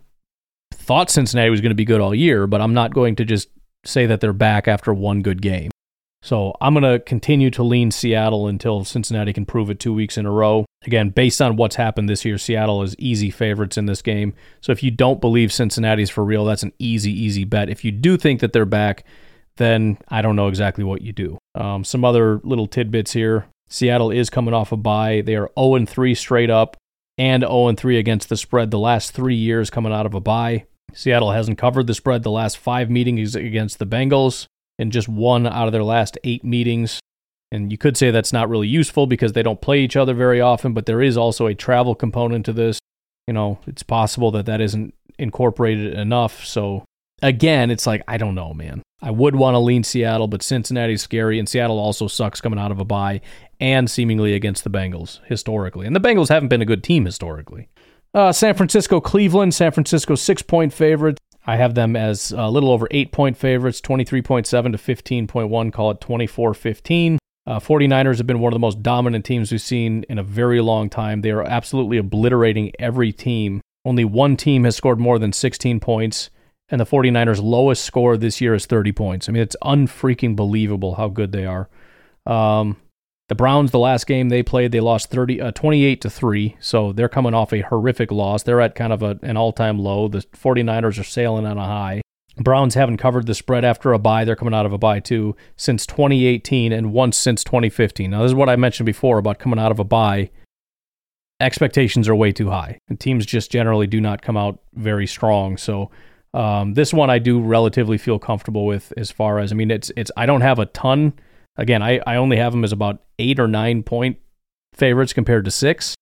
thought Cincinnati was going to be good all year, but I'm not going to just say that they're back after one good game. So I'm going to continue to lean Seattle until Cincinnati can prove it two weeks in a row. Again, based on what's happened this year, Seattle is easy favorites in this game. So if you don't believe Cincinnati's for real, that's an easy, easy bet. If you do think that they're back, then I don't know exactly what you do. Um, some other little tidbits here. Seattle is coming off a bye. They are 0 3 straight up and 0 3 against the spread the last three years coming out of a bye. Seattle hasn't covered the spread the last five meetings against the Bengals and just one out of their last eight meetings. And you could say that's not really useful because they don't play each other very often, but there is also a travel component to this. You know, it's possible that that isn't incorporated enough. So again, it's like, I don't know, man. I would want to lean Seattle, but Cincinnati's scary, and Seattle also sucks coming out of a bye and seemingly against the Bengals historically. And the Bengals haven't been a good team historically. Uh, San Francisco, Cleveland. San Francisco six point favorite. I have them as a little over eight point favorites, 23.7 to 15.1, call it 24 15. Uh, 49ers have been one of the most dominant teams we've seen in a very long time. They are absolutely obliterating every team. Only one team has scored more than 16 points, and the 49ers' lowest score this year is 30 points. I mean, it's unfreaking believable how good they are. Um, the Browns, the last game they played, they lost 30, uh, 28 to 3. So they're coming off a horrific loss. They're at kind of a, an all time low. The 49ers are sailing on a high. Browns haven't covered the spread after a bye. They're coming out of a bye too since 2018 and once since 2015. Now, this is what I mentioned before about coming out of a bye. Expectations are way too high, and teams just generally do not come out very strong. So, um, this one I do relatively feel comfortable with as far as I mean, it's it's I don't have a ton Again, I, I only have them as about eight or nine point favorites compared to six.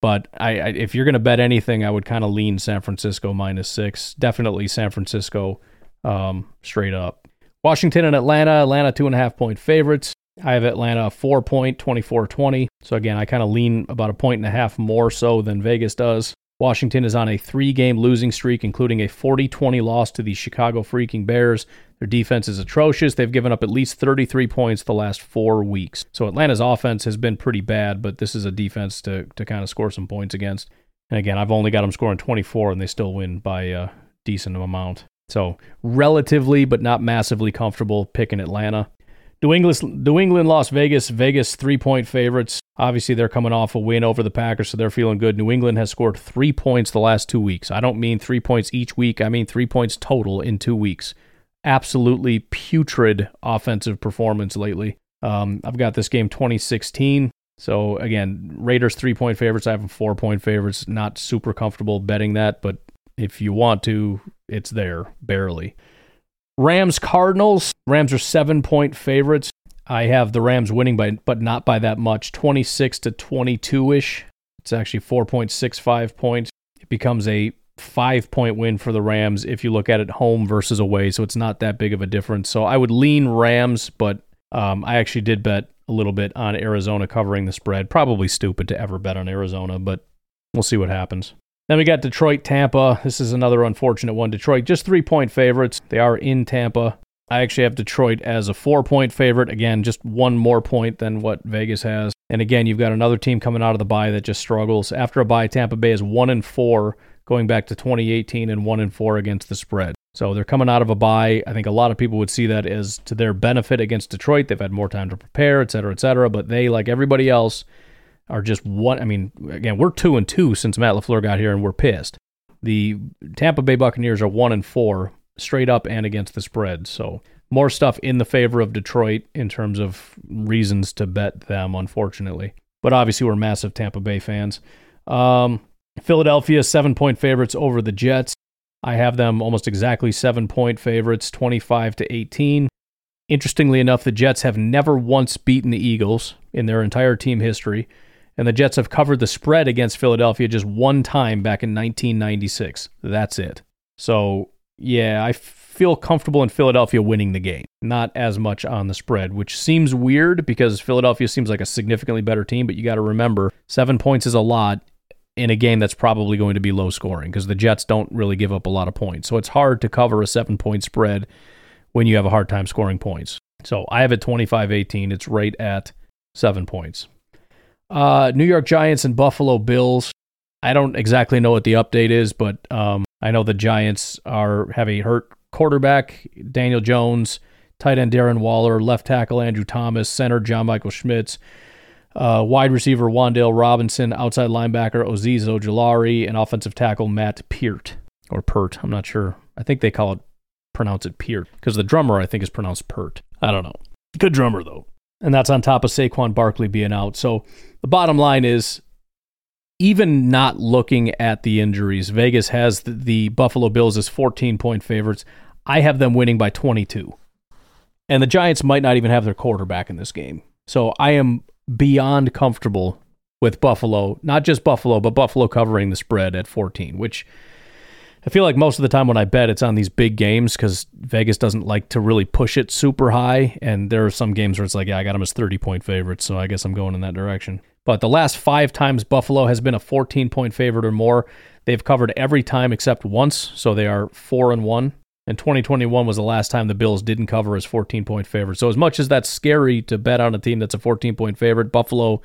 But I, I if you're going to bet anything, I would kind of lean San Francisco minus six. Definitely San Francisco um, straight up. Washington and Atlanta. Atlanta two and a half point favorites. I have Atlanta four point, 24 20. So again, I kind of lean about a point and a half more so than Vegas does. Washington is on a three game losing streak, including a 40 20 loss to the Chicago freaking Bears. Their defense is atrocious. They've given up at least 33 points the last four weeks. So Atlanta's offense has been pretty bad, but this is a defense to, to kind of score some points against. And again, I've only got them scoring 24, and they still win by a decent amount. So relatively, but not massively comfortable picking Atlanta. New England, New England, Las Vegas, Vegas three point favorites. Obviously, they're coming off a win over the Packers, so they're feeling good. New England has scored three points the last two weeks. I don't mean three points each week, I mean three points total in two weeks absolutely putrid offensive performance lately. Um, I've got this game 2016. So again, Raiders three point favorites. I have them four point favorites. Not super comfortable betting that, but if you want to, it's there barely. Rams Cardinals. Rams are seven point favorites. I have the Rams winning by, but not by that much. 26 to 22 ish. It's actually 4.65 points. It becomes a five point win for the Rams if you look at it home versus away. So it's not that big of a difference. So I would lean Rams, but um, I actually did bet a little bit on Arizona covering the spread. Probably stupid to ever bet on Arizona, but we'll see what happens. Then we got Detroit, Tampa. This is another unfortunate one. Detroit, just three point favorites. They are in Tampa. I actually have Detroit as a four point favorite. Again, just one more point than what Vegas has. And again, you've got another team coming out of the bye that just struggles. After a bye, Tampa Bay is one and four going back to 2018 and 1 and 4 against the spread. So they're coming out of a bye. I think a lot of people would see that as to their benefit against Detroit. They've had more time to prepare, et cetera, et cetera. But they, like everybody else, are just one. I mean, again, we're two and two since Matt LaFleur got here, and we're pissed. The Tampa Bay Buccaneers are one and four straight up and against the spread. So more stuff in the favor of Detroit in terms of reasons to bet them, unfortunately. But obviously, we're massive Tampa Bay fans. Um, Philadelphia, seven point favorites over the Jets. I have them almost exactly seven point favorites, 25 to 18. Interestingly enough, the Jets have never once beaten the Eagles in their entire team history, and the Jets have covered the spread against Philadelphia just one time back in 1996. That's it. So, yeah, I feel comfortable in Philadelphia winning the game, not as much on the spread, which seems weird because Philadelphia seems like a significantly better team, but you got to remember, seven points is a lot in a game that's probably going to be low scoring because the Jets don't really give up a lot of points. So it's hard to cover a seven point spread when you have a hard time scoring points. So I have it 25 18. It's right at seven points. Uh, New York Giants and Buffalo Bills. I don't exactly know what the update is, but um, I know the Giants are have a hurt quarterback, Daniel Jones, tight end Darren Waller, left tackle Andrew Thomas, center John Michael Schmitz uh, wide receiver Wan'Dale Robinson, outside linebacker Azeez Ojulari, and offensive tackle Matt Peart or Pert. I'm not sure. I think they call it pronounce it Peart because the drummer I think is pronounced Pert. I don't know. Good drummer though, and that's on top of Saquon Barkley being out. So the bottom line is, even not looking at the injuries, Vegas has the, the Buffalo Bills as 14 point favorites. I have them winning by 22. And the Giants might not even have their quarterback in this game. So I am beyond comfortable with Buffalo, not just Buffalo, but Buffalo covering the spread at 14, which I feel like most of the time when I bet, it's on these big games because Vegas doesn't like to really push it super high. And there are some games where it's like, yeah, I got them as 30 point favorites, so I guess I'm going in that direction. But the last five times Buffalo has been a 14 point favorite or more, they've covered every time except once. So they are four and one. And 2021 was the last time the Bills didn't cover as 14 point favorite. So as much as that's scary to bet on a team that's a 14 point favorite, Buffalo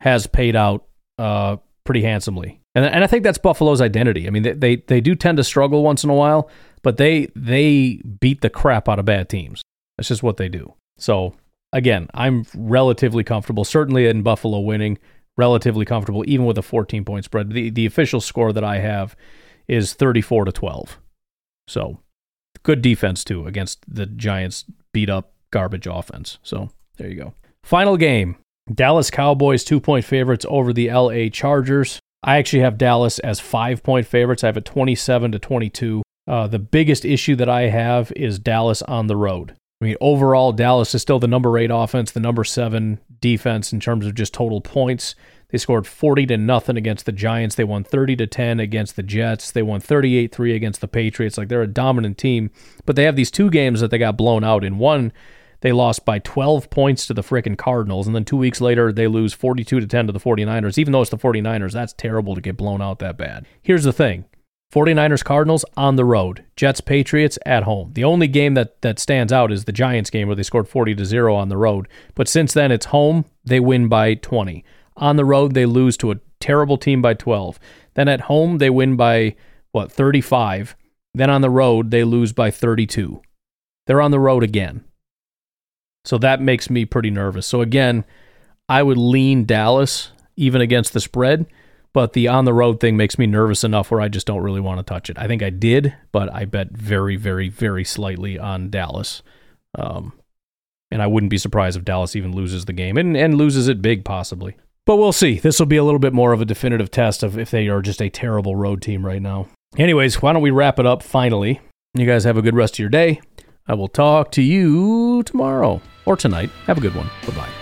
has paid out uh, pretty handsomely. And, and I think that's Buffalo's identity. I mean, they, they they do tend to struggle once in a while, but they they beat the crap out of bad teams. That's just what they do. So again, I'm relatively comfortable, certainly in Buffalo winning, relatively comfortable, even with a 14 point spread. The the official score that I have is 34 to 12. So good defense too against the Giants beat up garbage offense. So there you go. Final game. Dallas Cowboys two point favorites over the LA Chargers. I actually have Dallas as five point favorites. I have it 27 to 22. Uh, the biggest issue that I have is Dallas on the road. I mean, overall, Dallas is still the number eight offense, the number seven defense in terms of just total points. They scored 40 to nothing against the Giants. They won 30 to 10 against the Jets. They won 38-3 against the Patriots. Like they're a dominant team, but they have these two games that they got blown out in. One, they lost by 12 points to the frickin' Cardinals, and then 2 weeks later they lose 42 to 10 to the 49ers. Even though it's the 49ers, that's terrible to get blown out that bad. Here's the thing. 49ers Cardinals on the road. Jets Patriots at home. The only game that that stands out is the Giants game where they scored 40 to 0 on the road. But since then it's home, they win by 20. On the road, they lose to a terrible team by 12. Then at home, they win by, what, 35. Then on the road, they lose by 32. They're on the road again. So that makes me pretty nervous. So again, I would lean Dallas even against the spread, but the on the road thing makes me nervous enough where I just don't really want to touch it. I think I did, but I bet very, very, very slightly on Dallas. Um, and I wouldn't be surprised if Dallas even loses the game and, and loses it big, possibly. But we'll see. This will be a little bit more of a definitive test of if they are just a terrible road team right now. Anyways, why don't we wrap it up finally? You guys have a good rest of your day. I will talk to you tomorrow or tonight. Have a good one. Bye bye.